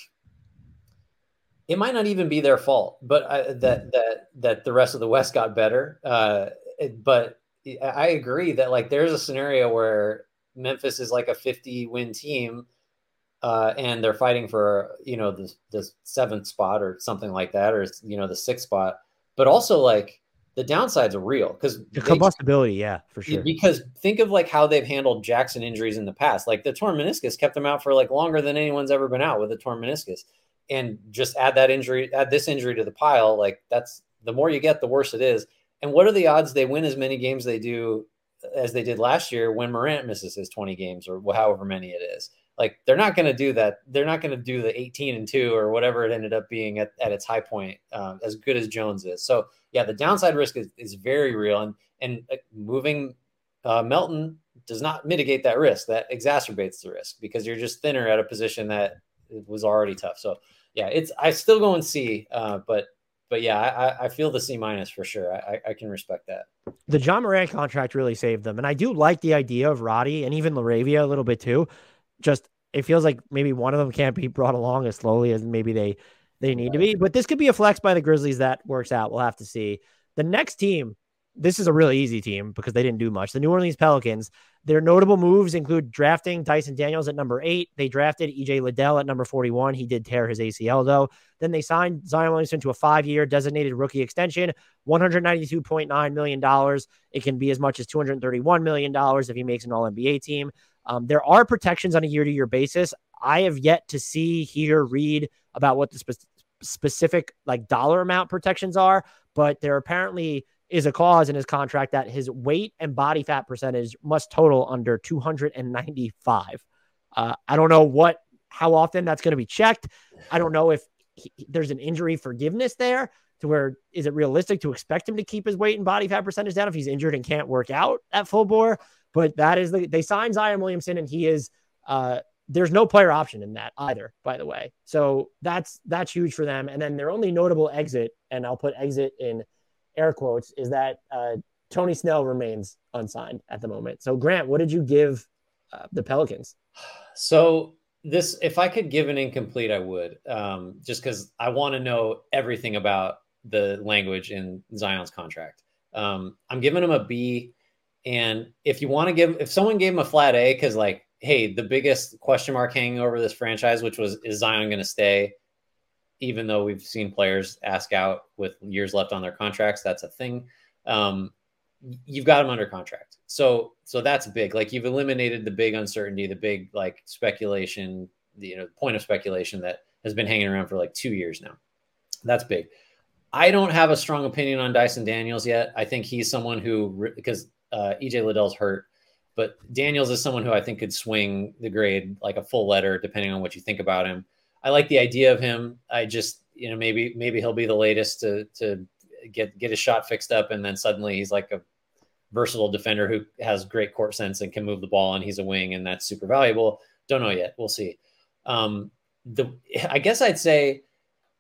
it might not even be their fault, but I, that that that the rest of the West got better. Uh, it, but I agree that like there's a scenario where Memphis is like a 50 win team, uh, and they're fighting for you know the the seventh spot or something like that, or you know the sixth spot. But also like the downsides are real because the combustibility, yeah, for sure. Because think of like how they've handled Jackson injuries in the past. Like the torn meniscus kept them out for like longer than anyone's ever been out with a torn meniscus. And just add that injury, add this injury to the pile. Like that's the more you get, the worse it is. And what are the odds they win as many games they do as they did last year when Morant misses his 20 games or however many it is? Like they're not going to do that. They're not going to do the 18 and two or whatever it ended up being at, at its high point, um, as good as Jones is. So yeah, the downside risk is, is very real. And, and uh, moving uh, Melton does not mitigate that risk. That exacerbates the risk because you're just thinner at a position that was already tough. So yeah, it's, I still go and see, uh, but but yeah, I, I feel the C minus for sure. I, I can respect that. The Ja Morant contract really saved them, and I do like the idea of Roddy and even LaRavia a little bit too just it feels like maybe one of them can't be brought along as slowly as maybe they they need to be. But this could be a flex by the Grizzlies that works out. We'll have to see. The next team, this is a really easy team because they didn't do much. The New Orleans Pelicans, their notable moves include drafting Dyson Daniels at number eight. They drafted EJ Liddell at number 41. He did tear his ACL though. Then they signed Zion Williamson to a five year designated rookie extension, $192.9 million. It can be as much as $231 million if he makes an all NBA team. Um, there are protections on a year to year basis. I have yet to see, hear, read about what the spe- specific like dollar amount protections are, but they're apparently is a clause in his contract that his weight and body fat percentage must total under 295. Uh, I don't know what, how often that's going to be checked. I don't know if he, there's an injury forgiveness there to where is it realistic to expect him to keep his weight and body fat percentage down if he's injured and can't work out at full bore? But that is the they signed Zion Williamson, and he is uh there's no player option in that either, by the way. So that's that's huge for them. And then their only notable exit, and I'll put exit in air quotes, is that uh, Tony Snell remains unsigned at the moment. So Grant, what did you give uh, the Pelicans? So this, if I could give an incomplete, I would, um, just because I want to know everything about the language in Zion's contract. Um, I'm giving him a B and if you want to give, if someone gave him a flat A, because like, hey, the biggest question mark hanging over this franchise, which was, is Zion going to stay? Even though we've seen players ask out with years left on their contracts, that's a thing. Um, you've got them under contract. So, so that's big. Like you've eliminated the big uncertainty, the big like speculation, the you know point of speculation that has been hanging around for like two years now. That's big. I don't have a strong opinion on Dyson Daniels yet. I think he's someone who because uh, EJ Liddell's hurt, but Daniels is someone who I think could swing the grade like a full letter, depending on what you think about him. I like the idea of him. I just, you know, maybe maybe he'll be the latest to to get get his shot fixed up, and then suddenly he's like a versatile defender who has great court sense and can move the ball, and he's a wing, and that's super valuable. Don't know yet. We'll see. Um, the I guess I'd say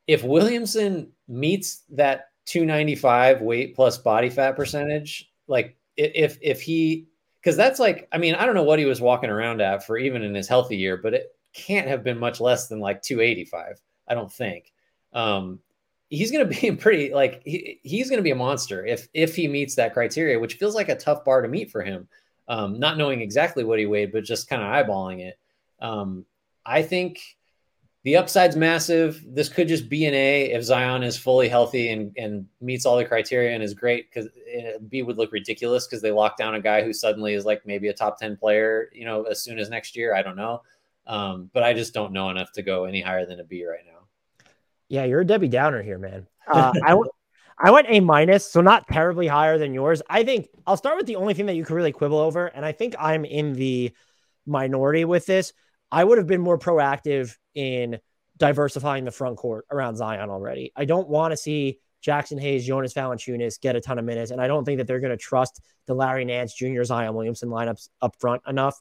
if Williamson meets that 295 weight plus body fat percentage, like if if he because that's like I mean I don't know what he was walking around at for even in his healthy year, but it can't have been much less than like 285. I don't think. Um, he's going to be pretty like he, he's going to be a monster if if he meets that criteria, which feels like a tough bar to meet for him. Um, not knowing exactly what he weighed, but just kind of eyeballing it. Um, I think the upside's massive. This could just be an A if Zion is fully healthy and, and meets all the criteria and is great because B would look ridiculous because they lock down a guy who suddenly is like maybe a top 10 player, you know, as soon as next year. I don't know. Um, but I just don't know enough to go any higher than a B right now. Yeah, you're a Debbie Downer here, man. Uh, I, w- I went A minus, so not terribly higher than yours. I think I'll start with the only thing that you could really quibble over, and I think I'm in the minority with this. I would have been more proactive in diversifying the front court around Zion already. I don't want to see Jaxson Hayes, Jonas Valanciunas get a ton of minutes, and I don't think that they're going to trust the Larry Nance Jr. Zion Williamson lineups up front enough.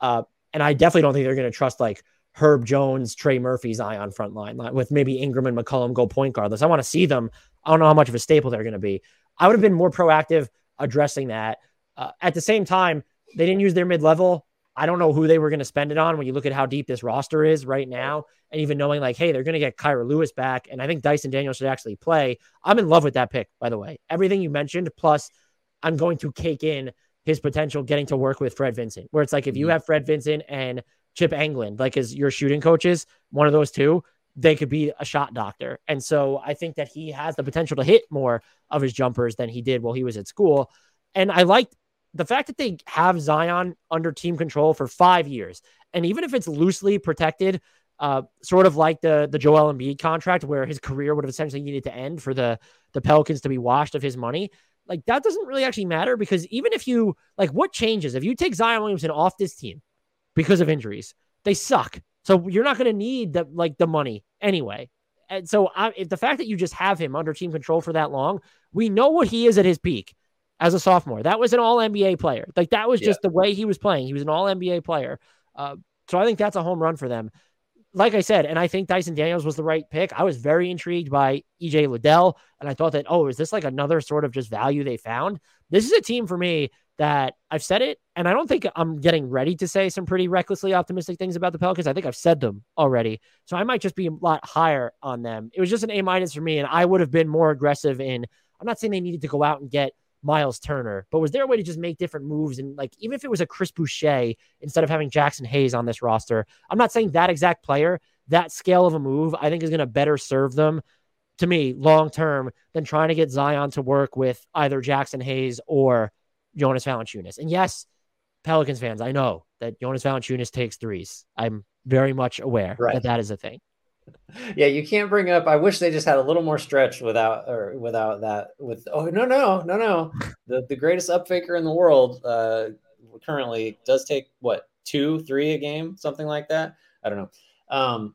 Uh, and I definitely don't think they're going to trust like Herb Jones, Trey Murphy, Zion front line with maybe Ingram and McCollum go point guardless. I want to see them. I don't know how much of a staple they're going to be. I would have been more proactive addressing that. Uh, at the same time, they didn't use their mid level. I don't know who they were going to spend it on when you look at how deep this roster is right now. And even knowing, like, hey, they're going to get Kira Lewis back. And I think Dyson Daniels should actually play. I'm in love with that pick, by the way. Everything you mentioned, plus I'm going to cake in his potential getting to work with Fred Vinson, where it's like if you mm-hmm. have Fred Vinson and Chip Engelland, like as your shooting coaches, one of those two, they could be a shot doctor. And so I think that he has the potential to hit more of his jumpers than he did while he was at school. And I liked the fact that they have Zion under team control for five years, and even if it's loosely protected, uh, sort of like the the Joel Embiid contract, where his career would have essentially needed to end for the the Pelicans to be washed of his money. Like that doesn't really actually matter because even if you like, what changes if you take Zion Williamson off this team because of injuries? They suck. So you're not going to need the like the money anyway. And so I, if the fact that you just have him under team control for that long, we know what he is at his peak as a sophomore. That was an all NBA player. Like that was just yeah. the way he was playing. He was an all NBA player. Uh, so I think that's a home run for them. Like I said, and I think Dyson Daniels was the right pick. I was very intrigued by EJ Liddell, and I thought that, oh, is this like another sort of just value they found? This is a team for me that I've said it, and I don't think I'm getting ready to say some pretty recklessly optimistic things about the Pelicans. I think I've said them already, so I might just be a lot higher on them. It was just an A minus for me, and I would have been more aggressive in. I'm not saying they needed to go out and get Myles Turner. But was there a way to just make different moves? And like, even if it was a Chris Boucher instead of having Jaxson Hayes on this roster, I'm not saying that exact player, that scale of a move, I think is going to better serve them to me long term than trying to get Zion to work with either Jaxson Hayes or Jonas Valanciunas. And yes, Pelicans fans, I know that Jonas Valanciunas takes threes. I'm very much aware right. that that is a thing yeah, you can't bring up. I wish they just had a little more stretch without or without that. With oh no no no no, the the greatest up faker in the world uh, currently does take what two three a game something like that. I don't know. Um,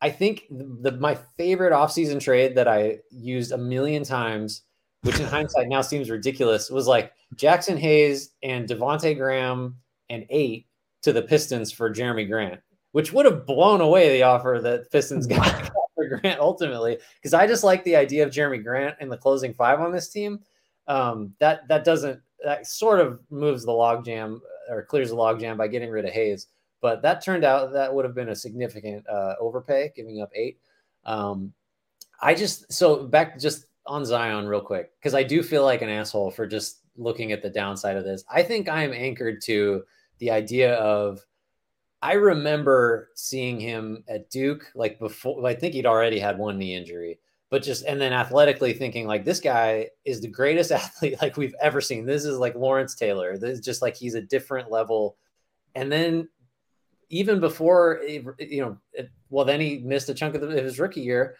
I think the, the my favorite offseason trade that I used a million times, which in hindsight now seems ridiculous, was like Jaxson Hayes and Devonte Graham and eight to the Pistons for Jerami Grant which would have blown away the offer that Pistons got for Grant ultimately. Because I just like the idea of Jerami Grant in the closing five on this team. Um, that that doesn't that sort of moves the logjam or clears the logjam by getting rid of Hayes. But that turned out that would have been a significant uh, overpay, giving up eight. Um, I just so back just on Zion real quick because I do feel like an asshole for just looking at the downside of this. I think I am anchored to the idea of I remember seeing him at Duke, like before, I think he'd already had one knee injury, but just, and then athletically thinking, like, this guy is the greatest athlete like we've ever seen. This is like Lawrence Taylor. This is just like he's a different level. And then even before, you know, it, well, then he missed a chunk of, the, of his rookie year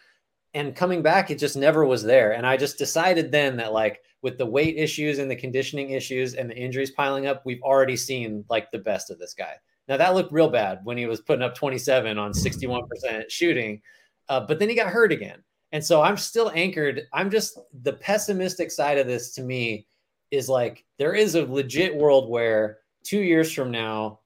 and coming back, it just never was there. And I just decided then that, like, with the weight issues and the conditioning issues and the injuries piling up, we've already seen like the best of this guy. Now that looked real bad when he was putting up 27 on 61% shooting, uh, but then he got hurt again. And so I'm still anchored. I'm just the pessimistic side of this to me is like there is a legit world where two years from now,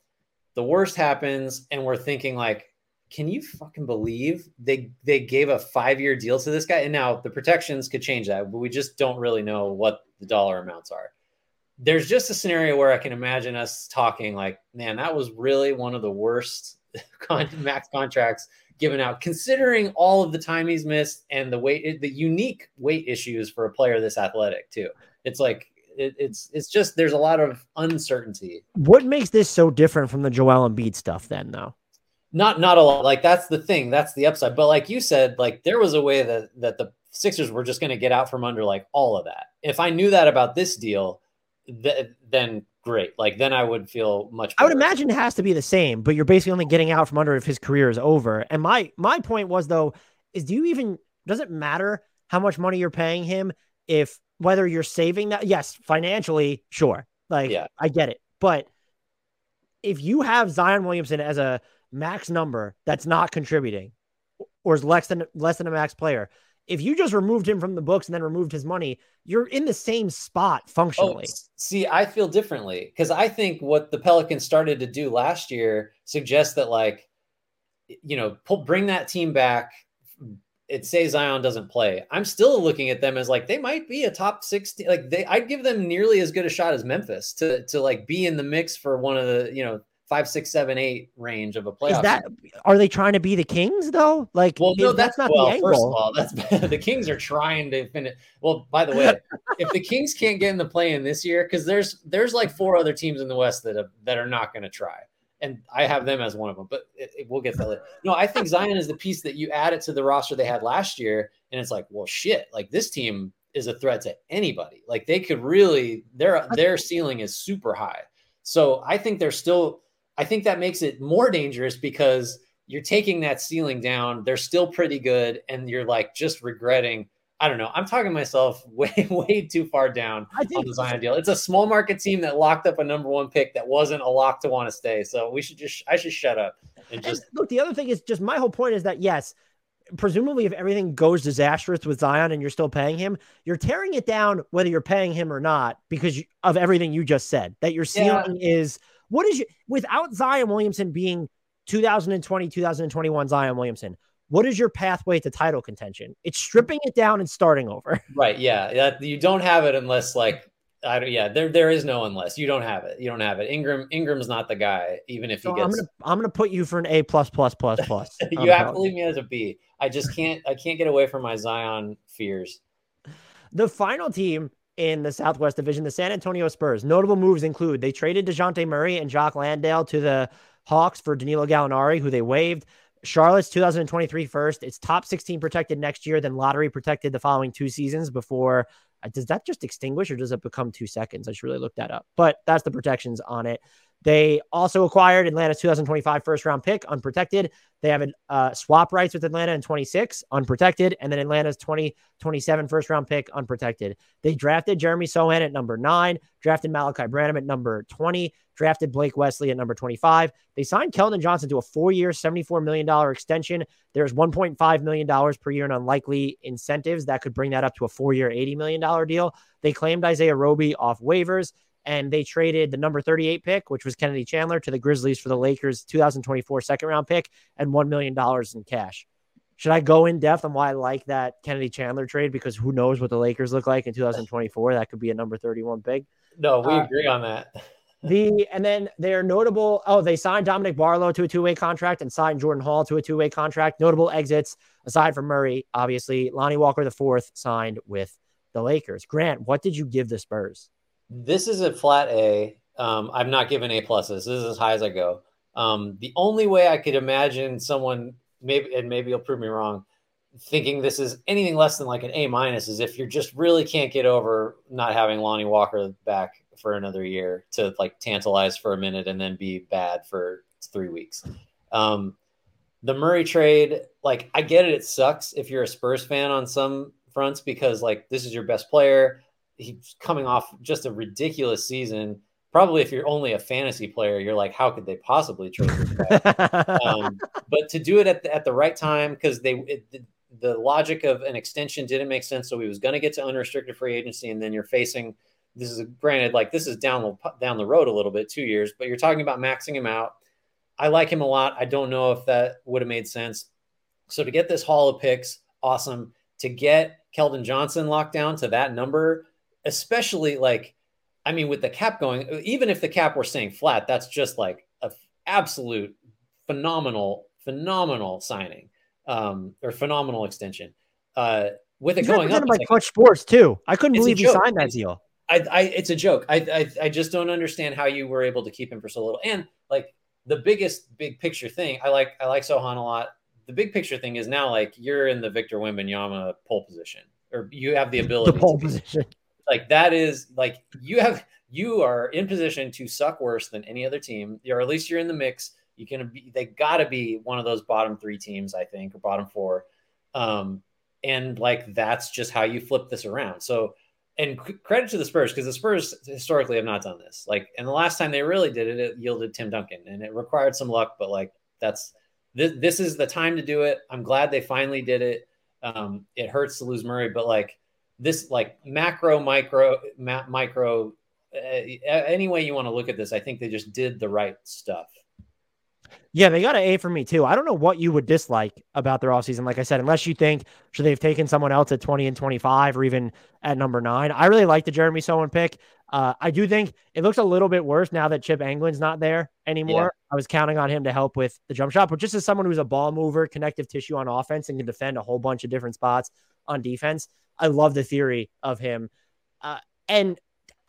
the worst happens, and we're thinking like, can you fucking believe they they gave a five year deal to this guy? And now the protections could change that, but we just don't really know what the dollar amounts are there's just a scenario where I can imagine us talking like, man, that was really one of the worst max contracts given out, considering all of the time he's missed and the weight, the unique weight issues for a player this athletic too. It's like it, it's it's just there's a lot of uncertainty. What makes this so different from the Joel Embiid stuff then, though? Not not a lot. Like that's the thing. That's the upside. But like you said, like there was a way that that the Sixers were just going to get out from under like all of that. If I knew that about this deal, th- then great. Like then I would feel much. Better. I would imagine it has to be the same, but you're basically only getting out from under if his career is over. And my my point was though, is do you even does it matter how much money you're paying him if whether you're saving that? Yes, financially, sure. Like yeah. I get it, but if you have Zion Williamson as a max number that's not contributing or is less than less than a max player, if you just removed him from the books and then removed his money, you're in the same spot Oh, functionally. s- see, I feel differently because I think what the Pelicans started to do last year suggests that, like, you know, pull, bring that team back. It say Zion doesn't play. I'm still looking at them as like they might be a top 16. Like they, I'd give them nearly as good a shot as Memphis to to like be in the mix for one of the you know five, six, seven, eight range of a playoff. Is that are they trying to be the Kings though? Like, Well, no, is- that's, not well. the angle. First of all, that's the Kings are trying to finish. Well, by the way, if the Kings can't get in the play in this year, because there's there's like four other teams in the West that have, that are not going to try, and I have them as one of them. But it, it- we'll get that later. No, I think Zion is the piece that you added to the roster they had last year, and it's like, well, shit, like this team is a threat to anybody. Like they could really their their ceiling is super high. So I think they're still. I think that makes it more dangerous because you're taking that ceiling down. They're still pretty good, and you're like just regretting. I don't know. I'm talking myself way, way too far down on the Zion deal. It's a small market team that locked up a number one pick that wasn't a lock to want to stay. So we should just, I should shut up and And look, the other thing is just my whole point is that yes, presumably if everything goes disastrous with Zion and you're still paying him, you're tearing it down whether you're paying him or not because of everything you just said. That your Yeah. ceiling is what is you without Zion Williamson being 2020, 2021 Zion Williamson. What is your pathway to title contention? It's stripping it down and starting over. Right. Yeah. That, you don't have it unless like. I don't, yeah, there there is no unless you don't have it. You don't have it. Ingram Ingram's not the guy, even if he So I'm gets. gonna I'm gonna put you for an A plus plus plus plus. you have to leave me as a B. I just can't. I can't get away from my Zion fears. The final team in the Southwest Division, the San Antonio Spurs. Notable moves include they traded Dejounte Murray and Jock Landale to the Hawks for Danilo Gallinari, who they waived. Charlotte's 2023 first. It's top 16 protected next year, then lottery protected the following two seasons before. uh, Does that just extinguish or does it become two seconds? I should really look that up. But that's the protections on it. They also acquired Atlanta's 2025 first round pick, unprotected. They have uh, swap rights with Atlanta in 26, unprotected, and then Atlanta's 2027 first round pick, unprotected. They drafted Jeremy Sochan at number nine, drafted Malachi Branham at number 20, drafted Blake Wesley at number 25. They signed Keldon Johnson to a four year, $74 million extension. There's $1.5 million per year in unlikely incentives that could bring that up to a four year, $80 million deal. They claimed Isaiah Roby off waivers and they traded the number 38 pick, which was Kennedy Chandler, to the Grizzlies for the Lakers 2024 second round pick and $1 million in cash. Should I go in depth on why I like that Kennedy Chandler trade? Because who knows what the Lakers look like in 2024? That could be a number 31 pick. No, we Uh, agree on that. The and then they're notable. Oh, they signed Dominic Barlow to a two-way contract and signed Jordan Hall to a two-way contract. Notable exits aside from Murray, obviously. Lonnie Walker the fourth signed with the Lakers. Grant, what did you give the Spurs? This is a flat A. Um, I'm not giving A pluses. This is as high as I go. Um, the only way I could imagine someone maybe and maybe you'll prove me wrong, thinking this is anything less than like an A minus is if you just really can't get over not having Lonnie Walker back for another year to like tantalize for a minute and then be bad for three weeks. Um, the Murray trade, like I get it, it sucks if you're a Spurs fan on some fronts because like this is your best player. He's coming off just a ridiculous season. Probably if you're only a fantasy player, you're like, how could they possibly trade this guy? um, but to do it at the, at the right time because they it, the, the logic of an extension didn't make sense. So he was going to get to unrestricted free agency, and then you're facing this is a, granted like this is down the down the road a little bit, two years, but you're talking about maxing him out. I like him a lot. I don't know if that would have made sense. So to get this haul of picks, awesome. To get Keldon Johnson locked down to that number, especially like, I mean, with the cap going, even if the cap were staying flat, that's just like a absolute phenomenal, phenomenal signing um, or phenomenal extension. Uh, with it He's going up, by like- Klutch Sports too. I couldn't believe you signed that deal. I, I it's a joke. I, I I just don't understand how you were able to keep him for so little. And like the biggest big picture thing, I like I like Sochan a lot. The big picture thing is now like you're in the Victor Wembanyama pole position, or you have the ability The pole position. Like that is like you have you are in position to suck worse than any other team, or at least you're in the mix. You can be they got to be one of those bottom three teams, I think, or bottom four. Um, and like that's just how you flip this around. So and credit to the Spurs because the Spurs historically have not done this. Like, and the last time they really did it, it yielded Tim Duncan, and it required some luck. But like, that's this. This is the time to do it. I'm glad they finally did it. um, it hurts to lose Murray, but like this, like macro, micro, ma- micro, uh, any way you want to look at this, I think they just did the right stuff. Yeah, they got an A for me too. I don't know what you would dislike about their offseason. Like I said, unless you think should they've taken someone else at 20 and 25 or even at number nine. I really like the Jeremy Sochan pick. Uh, I do think it looks a little bit worse now that Chip Engelland's not there anymore. Yeah. I was counting on him to help with the jump shot, but just as someone who's a ball mover, connective tissue on offense, and can defend a whole bunch of different spots on defense, I love the theory of him. Uh, and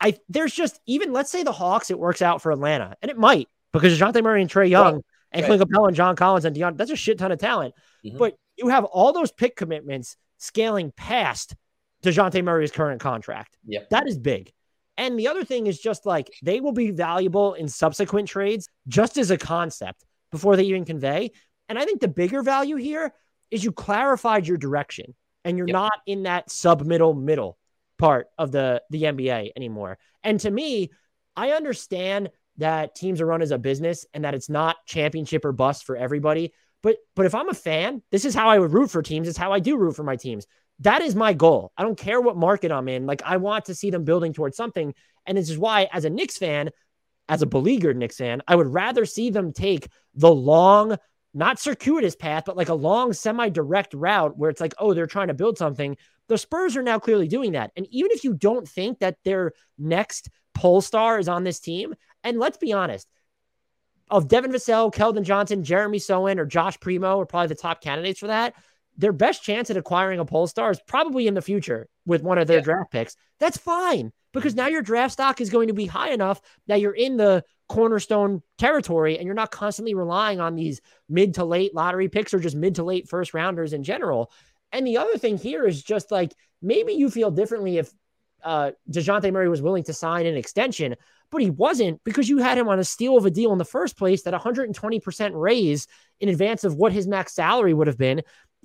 I there's just even let's say the Hawks, it works out for Atlanta, and it might because Dejounte Murray and Trae Young and right. Clint Capela and John Collins and Dion, that's a shit ton of talent. Mm-hmm. But you have all those pick commitments scaling past Dejounte Murray's current contract. Yep. That is big. And the other thing is just like they will be valuable in subsequent trades just as a concept before they even convey. And I think the bigger value here is you clarified your direction and you're yep. not in that sub middle middle part of the the NBA anymore. And to me, I understand that teams are run as a business and that it's not championship or bust for everybody. But but if I'm a fan, this is how I would root for teams. It's how I do root for my teams that is my goal. I don't care what market I'm in. Like I want to see them building towards something. And this is why, as a Knicks fan, as a beleaguered Knicks fan, I would rather see them take the long, not circuitous path, but like a long, semi-direct route where it's like, oh, they're trying to build something. The Spurs are now clearly doing that. And even if you don't think that their next pole star is on this team, and let's be honest, of Devin Vassell, Keldon Johnson, Jeremy Sochan, or Josh Primo are probably the top candidates for that their best chance at acquiring a pole star is probably in the future with one of their yeah. draft picks. That's fine because now your draft stock is going to be high enough that you're in the cornerstone territory and you're not constantly relying on these mid to late lottery picks or just mid to late first rounders in general. And the other thing here is just like maybe you feel differently if uh, Dejounte Murray was willing to sign an extension, but he wasn't because you had him on a steal of a deal in the first place that 120% raise in advance of what his max salary would have been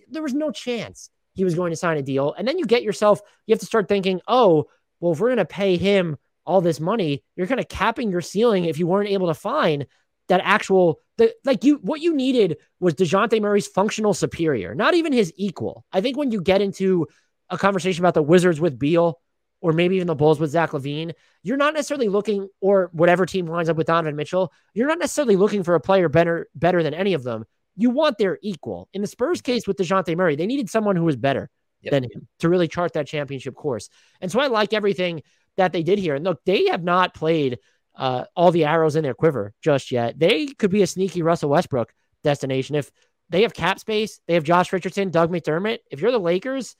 there was no chance he was going to sign a deal. And then you get yourself, you have to start thinking, oh, well, if we're going to pay him all this money, you're kind of capping your ceiling if you weren't able to find that actual the like you what you needed was Dejounte Murray's functional superior, not even his equal. I think when you get into a conversation about the Wizards with Beal or maybe even the Bulls with Zach LaVine, you're not necessarily looking, or whatever team lines up with Donovan Mitchell, you're not necessarily looking for a player better better than any of them you want their equal. In the Spurs case with DeJounte Murray, they needed someone who was better yep. than him to really chart that championship course. And so I like everything that they did here. And look, they have not played uh, all the arrows in their quiver just yet. They could be a sneaky Russell Westbrook destination. If they have cap space, they have Josh Richardson, Doug McDermott. If you're the Lakers,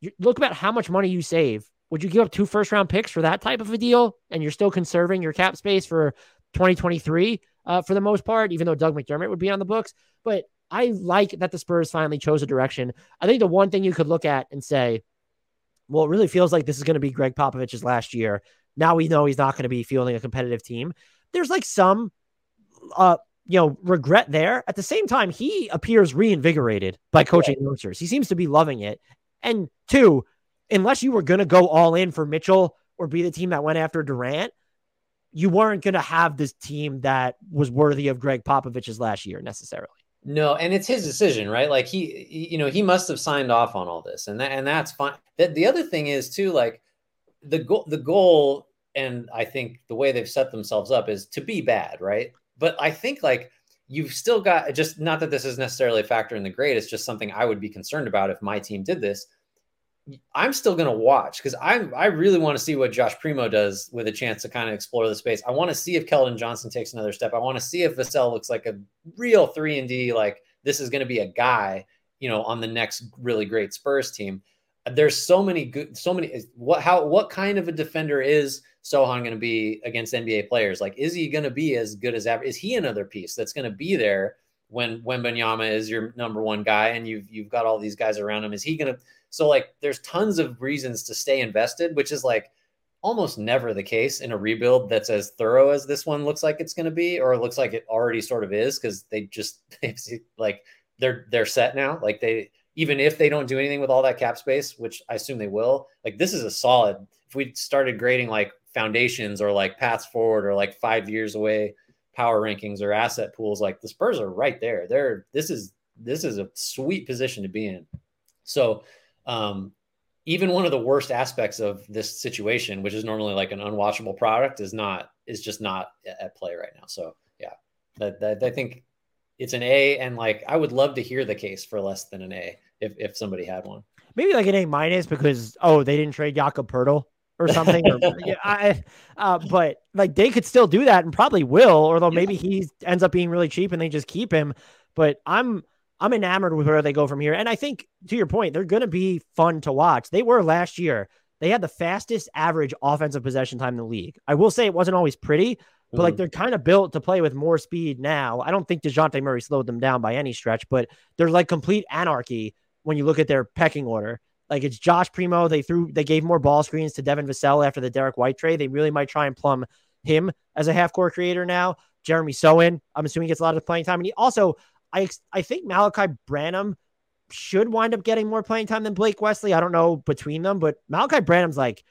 you look about how much money you save. Would you give up two first round picks for that type of a deal? And you're still conserving your cap space for 2023 uh, for the most part, even though Doug McDermott would be on the books. But I like that the Spurs finally chose a direction. I think the one thing you could look at and say, well, it really feels like this is going to be Gregg Popovich's last year. Now we know he's not going to be fielding a competitive team. There's like some, uh, you know, regret there. At the same time, he appears reinvigorated by coaching yeah. youngsters. He seems to be loving it. And two, unless you were going to go all in for Mitchell or be the team that went after Durant, you weren't going to have this team that was worthy of Gregg Popovich's last year necessarily. No, and it's his decision, right? Like he, he, you know, he must have signed off on all this, and that, and that's fine. That the other thing is too, like the goal, the goal, and I think the way they've set themselves up is to be bad, right? But I think like you've still got just not that this is necessarily a factor in the grade. It's just something I would be concerned about if my team did this. I'm still going to watch because I I really want to see what Josh Primo does with a chance to kind of explore the space. I want to see if Keldon Johnson takes another step. I want to see if Vassell looks like a real three and D. Like this is going to be a guy, you know, on the next really great Spurs team. There's so many good, so many. What how what kind of a defender is Sochan going to be against NBA players? Like, is he going to be as good as ever? Is he another piece that's going to be there when Wembanyama is your number one guy and you've you've got all these guys around him? Is he to so like there's tons of reasons to stay invested, which is like almost never the case in a rebuild that's as thorough as this one looks like it's to be or looks like it already sort of is because they just like they're they're set now like they even if they don't do anything with all that cap space which i assume they will like this is a solid if we started grading like foundations or like paths forward or like five years away power rankings or asset pools like the spurs are right there they're this is this is a sweet position to be in So, um, even one of the worst aspects of this situation, which is normally like an unwatchable product, is not is just not at play right now. So, yeah, that, that I think it's an A, and like I would love to hear the case for less than an A if if somebody had one. Maybe like an A minus because oh they didn't trade Jakob Poeltl or something. or, yeah, I, uh, but like they could still do that and probably will, although maybe he ends up being really cheap and they just keep him. But I'm I'm enamored with where they go from here. And I think to your point, they're going to be fun to watch. They were last year. They had the fastest average offensive possession time in the league. I will say it wasn't always pretty, but mm like they're kind of built to play with more speed now. I don't think Dejounte Murray slowed them down by any stretch, but they're like complete anarchy when you look at their pecking order. Like it's Josh Primo. They threw, they gave more ball screens to Devin Vassell after the Derrick White trade. They really might try and plumb him as a half court creator now. Jeremy Sochan, I'm assuming gets a lot of playing time. And he also, I I think Malachi Branham should wind up getting more playing time than Blake Wesley. I don't know between them, but Malachi Branham's like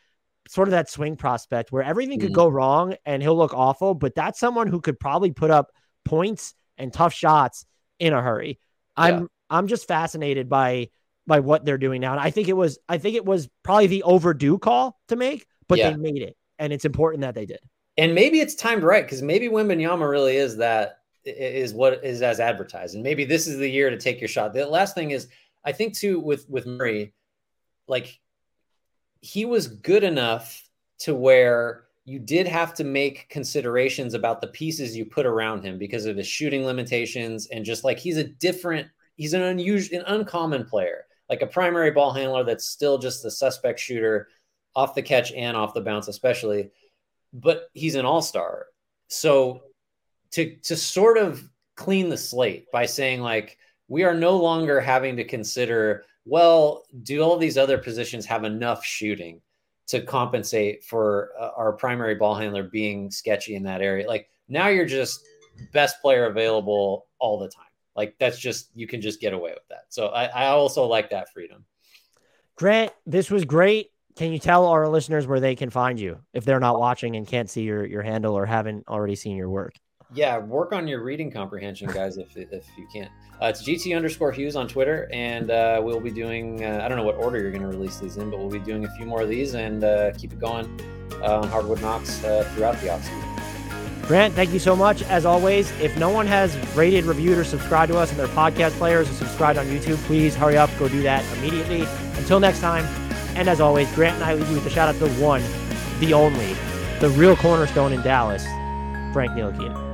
sort of that swing prospect where everything could mm-hmm. go wrong and he'll look awful, but that's someone who could probably put up points and tough shots in a hurry. I'm yeah. I'm just fascinated by by what they're doing now. And I think it was I think it was probably the overdue call to make, but yeah. they made it. And it's important that they did. And maybe it's timed right because maybe Wembanyama really is that is what is as advertised. And maybe this is the year to take your shot. The last thing is I think too with with Murray, like he was good enough to where you did have to make considerations about the pieces you put around him because of his shooting limitations and just like he's a different he's an unusual an uncommon player like a primary ball handler that's still just the suspect shooter off the catch and off the bounce especially but he's an all-star. So to to sort of clean the slate by saying like we are no longer having to consider well do all these other positions have enough shooting to compensate for uh, our primary ball handler being sketchy in that area? Like now you're just best player available all the time like that's just you can just get away with that so i, I also like that freedom grant this was great can you tell our listeners where they can find you if they're not watching and can't see your, your handle or haven't already seen your work yeah, work on your reading comprehension, guys, if, if you can't. Uh, it's GT underscore Hughes on Twitter, and uh, we'll be doing, uh, I don't know what order you're going to release these in, but we'll be doing a few more of these and uh, keep it going uh, on Hardwood Knocks uh, throughout the offseason. Grant, thank you so much. As always, if no one has rated, reviewed, or subscribed to us in their podcast players or subscribed on YouTube, please hurry up, go do that immediately. Until next time, and as always, Grant and I leave you with a shout out to the one, the only, the real cornerstone in Dallas, Frank Ntilikina.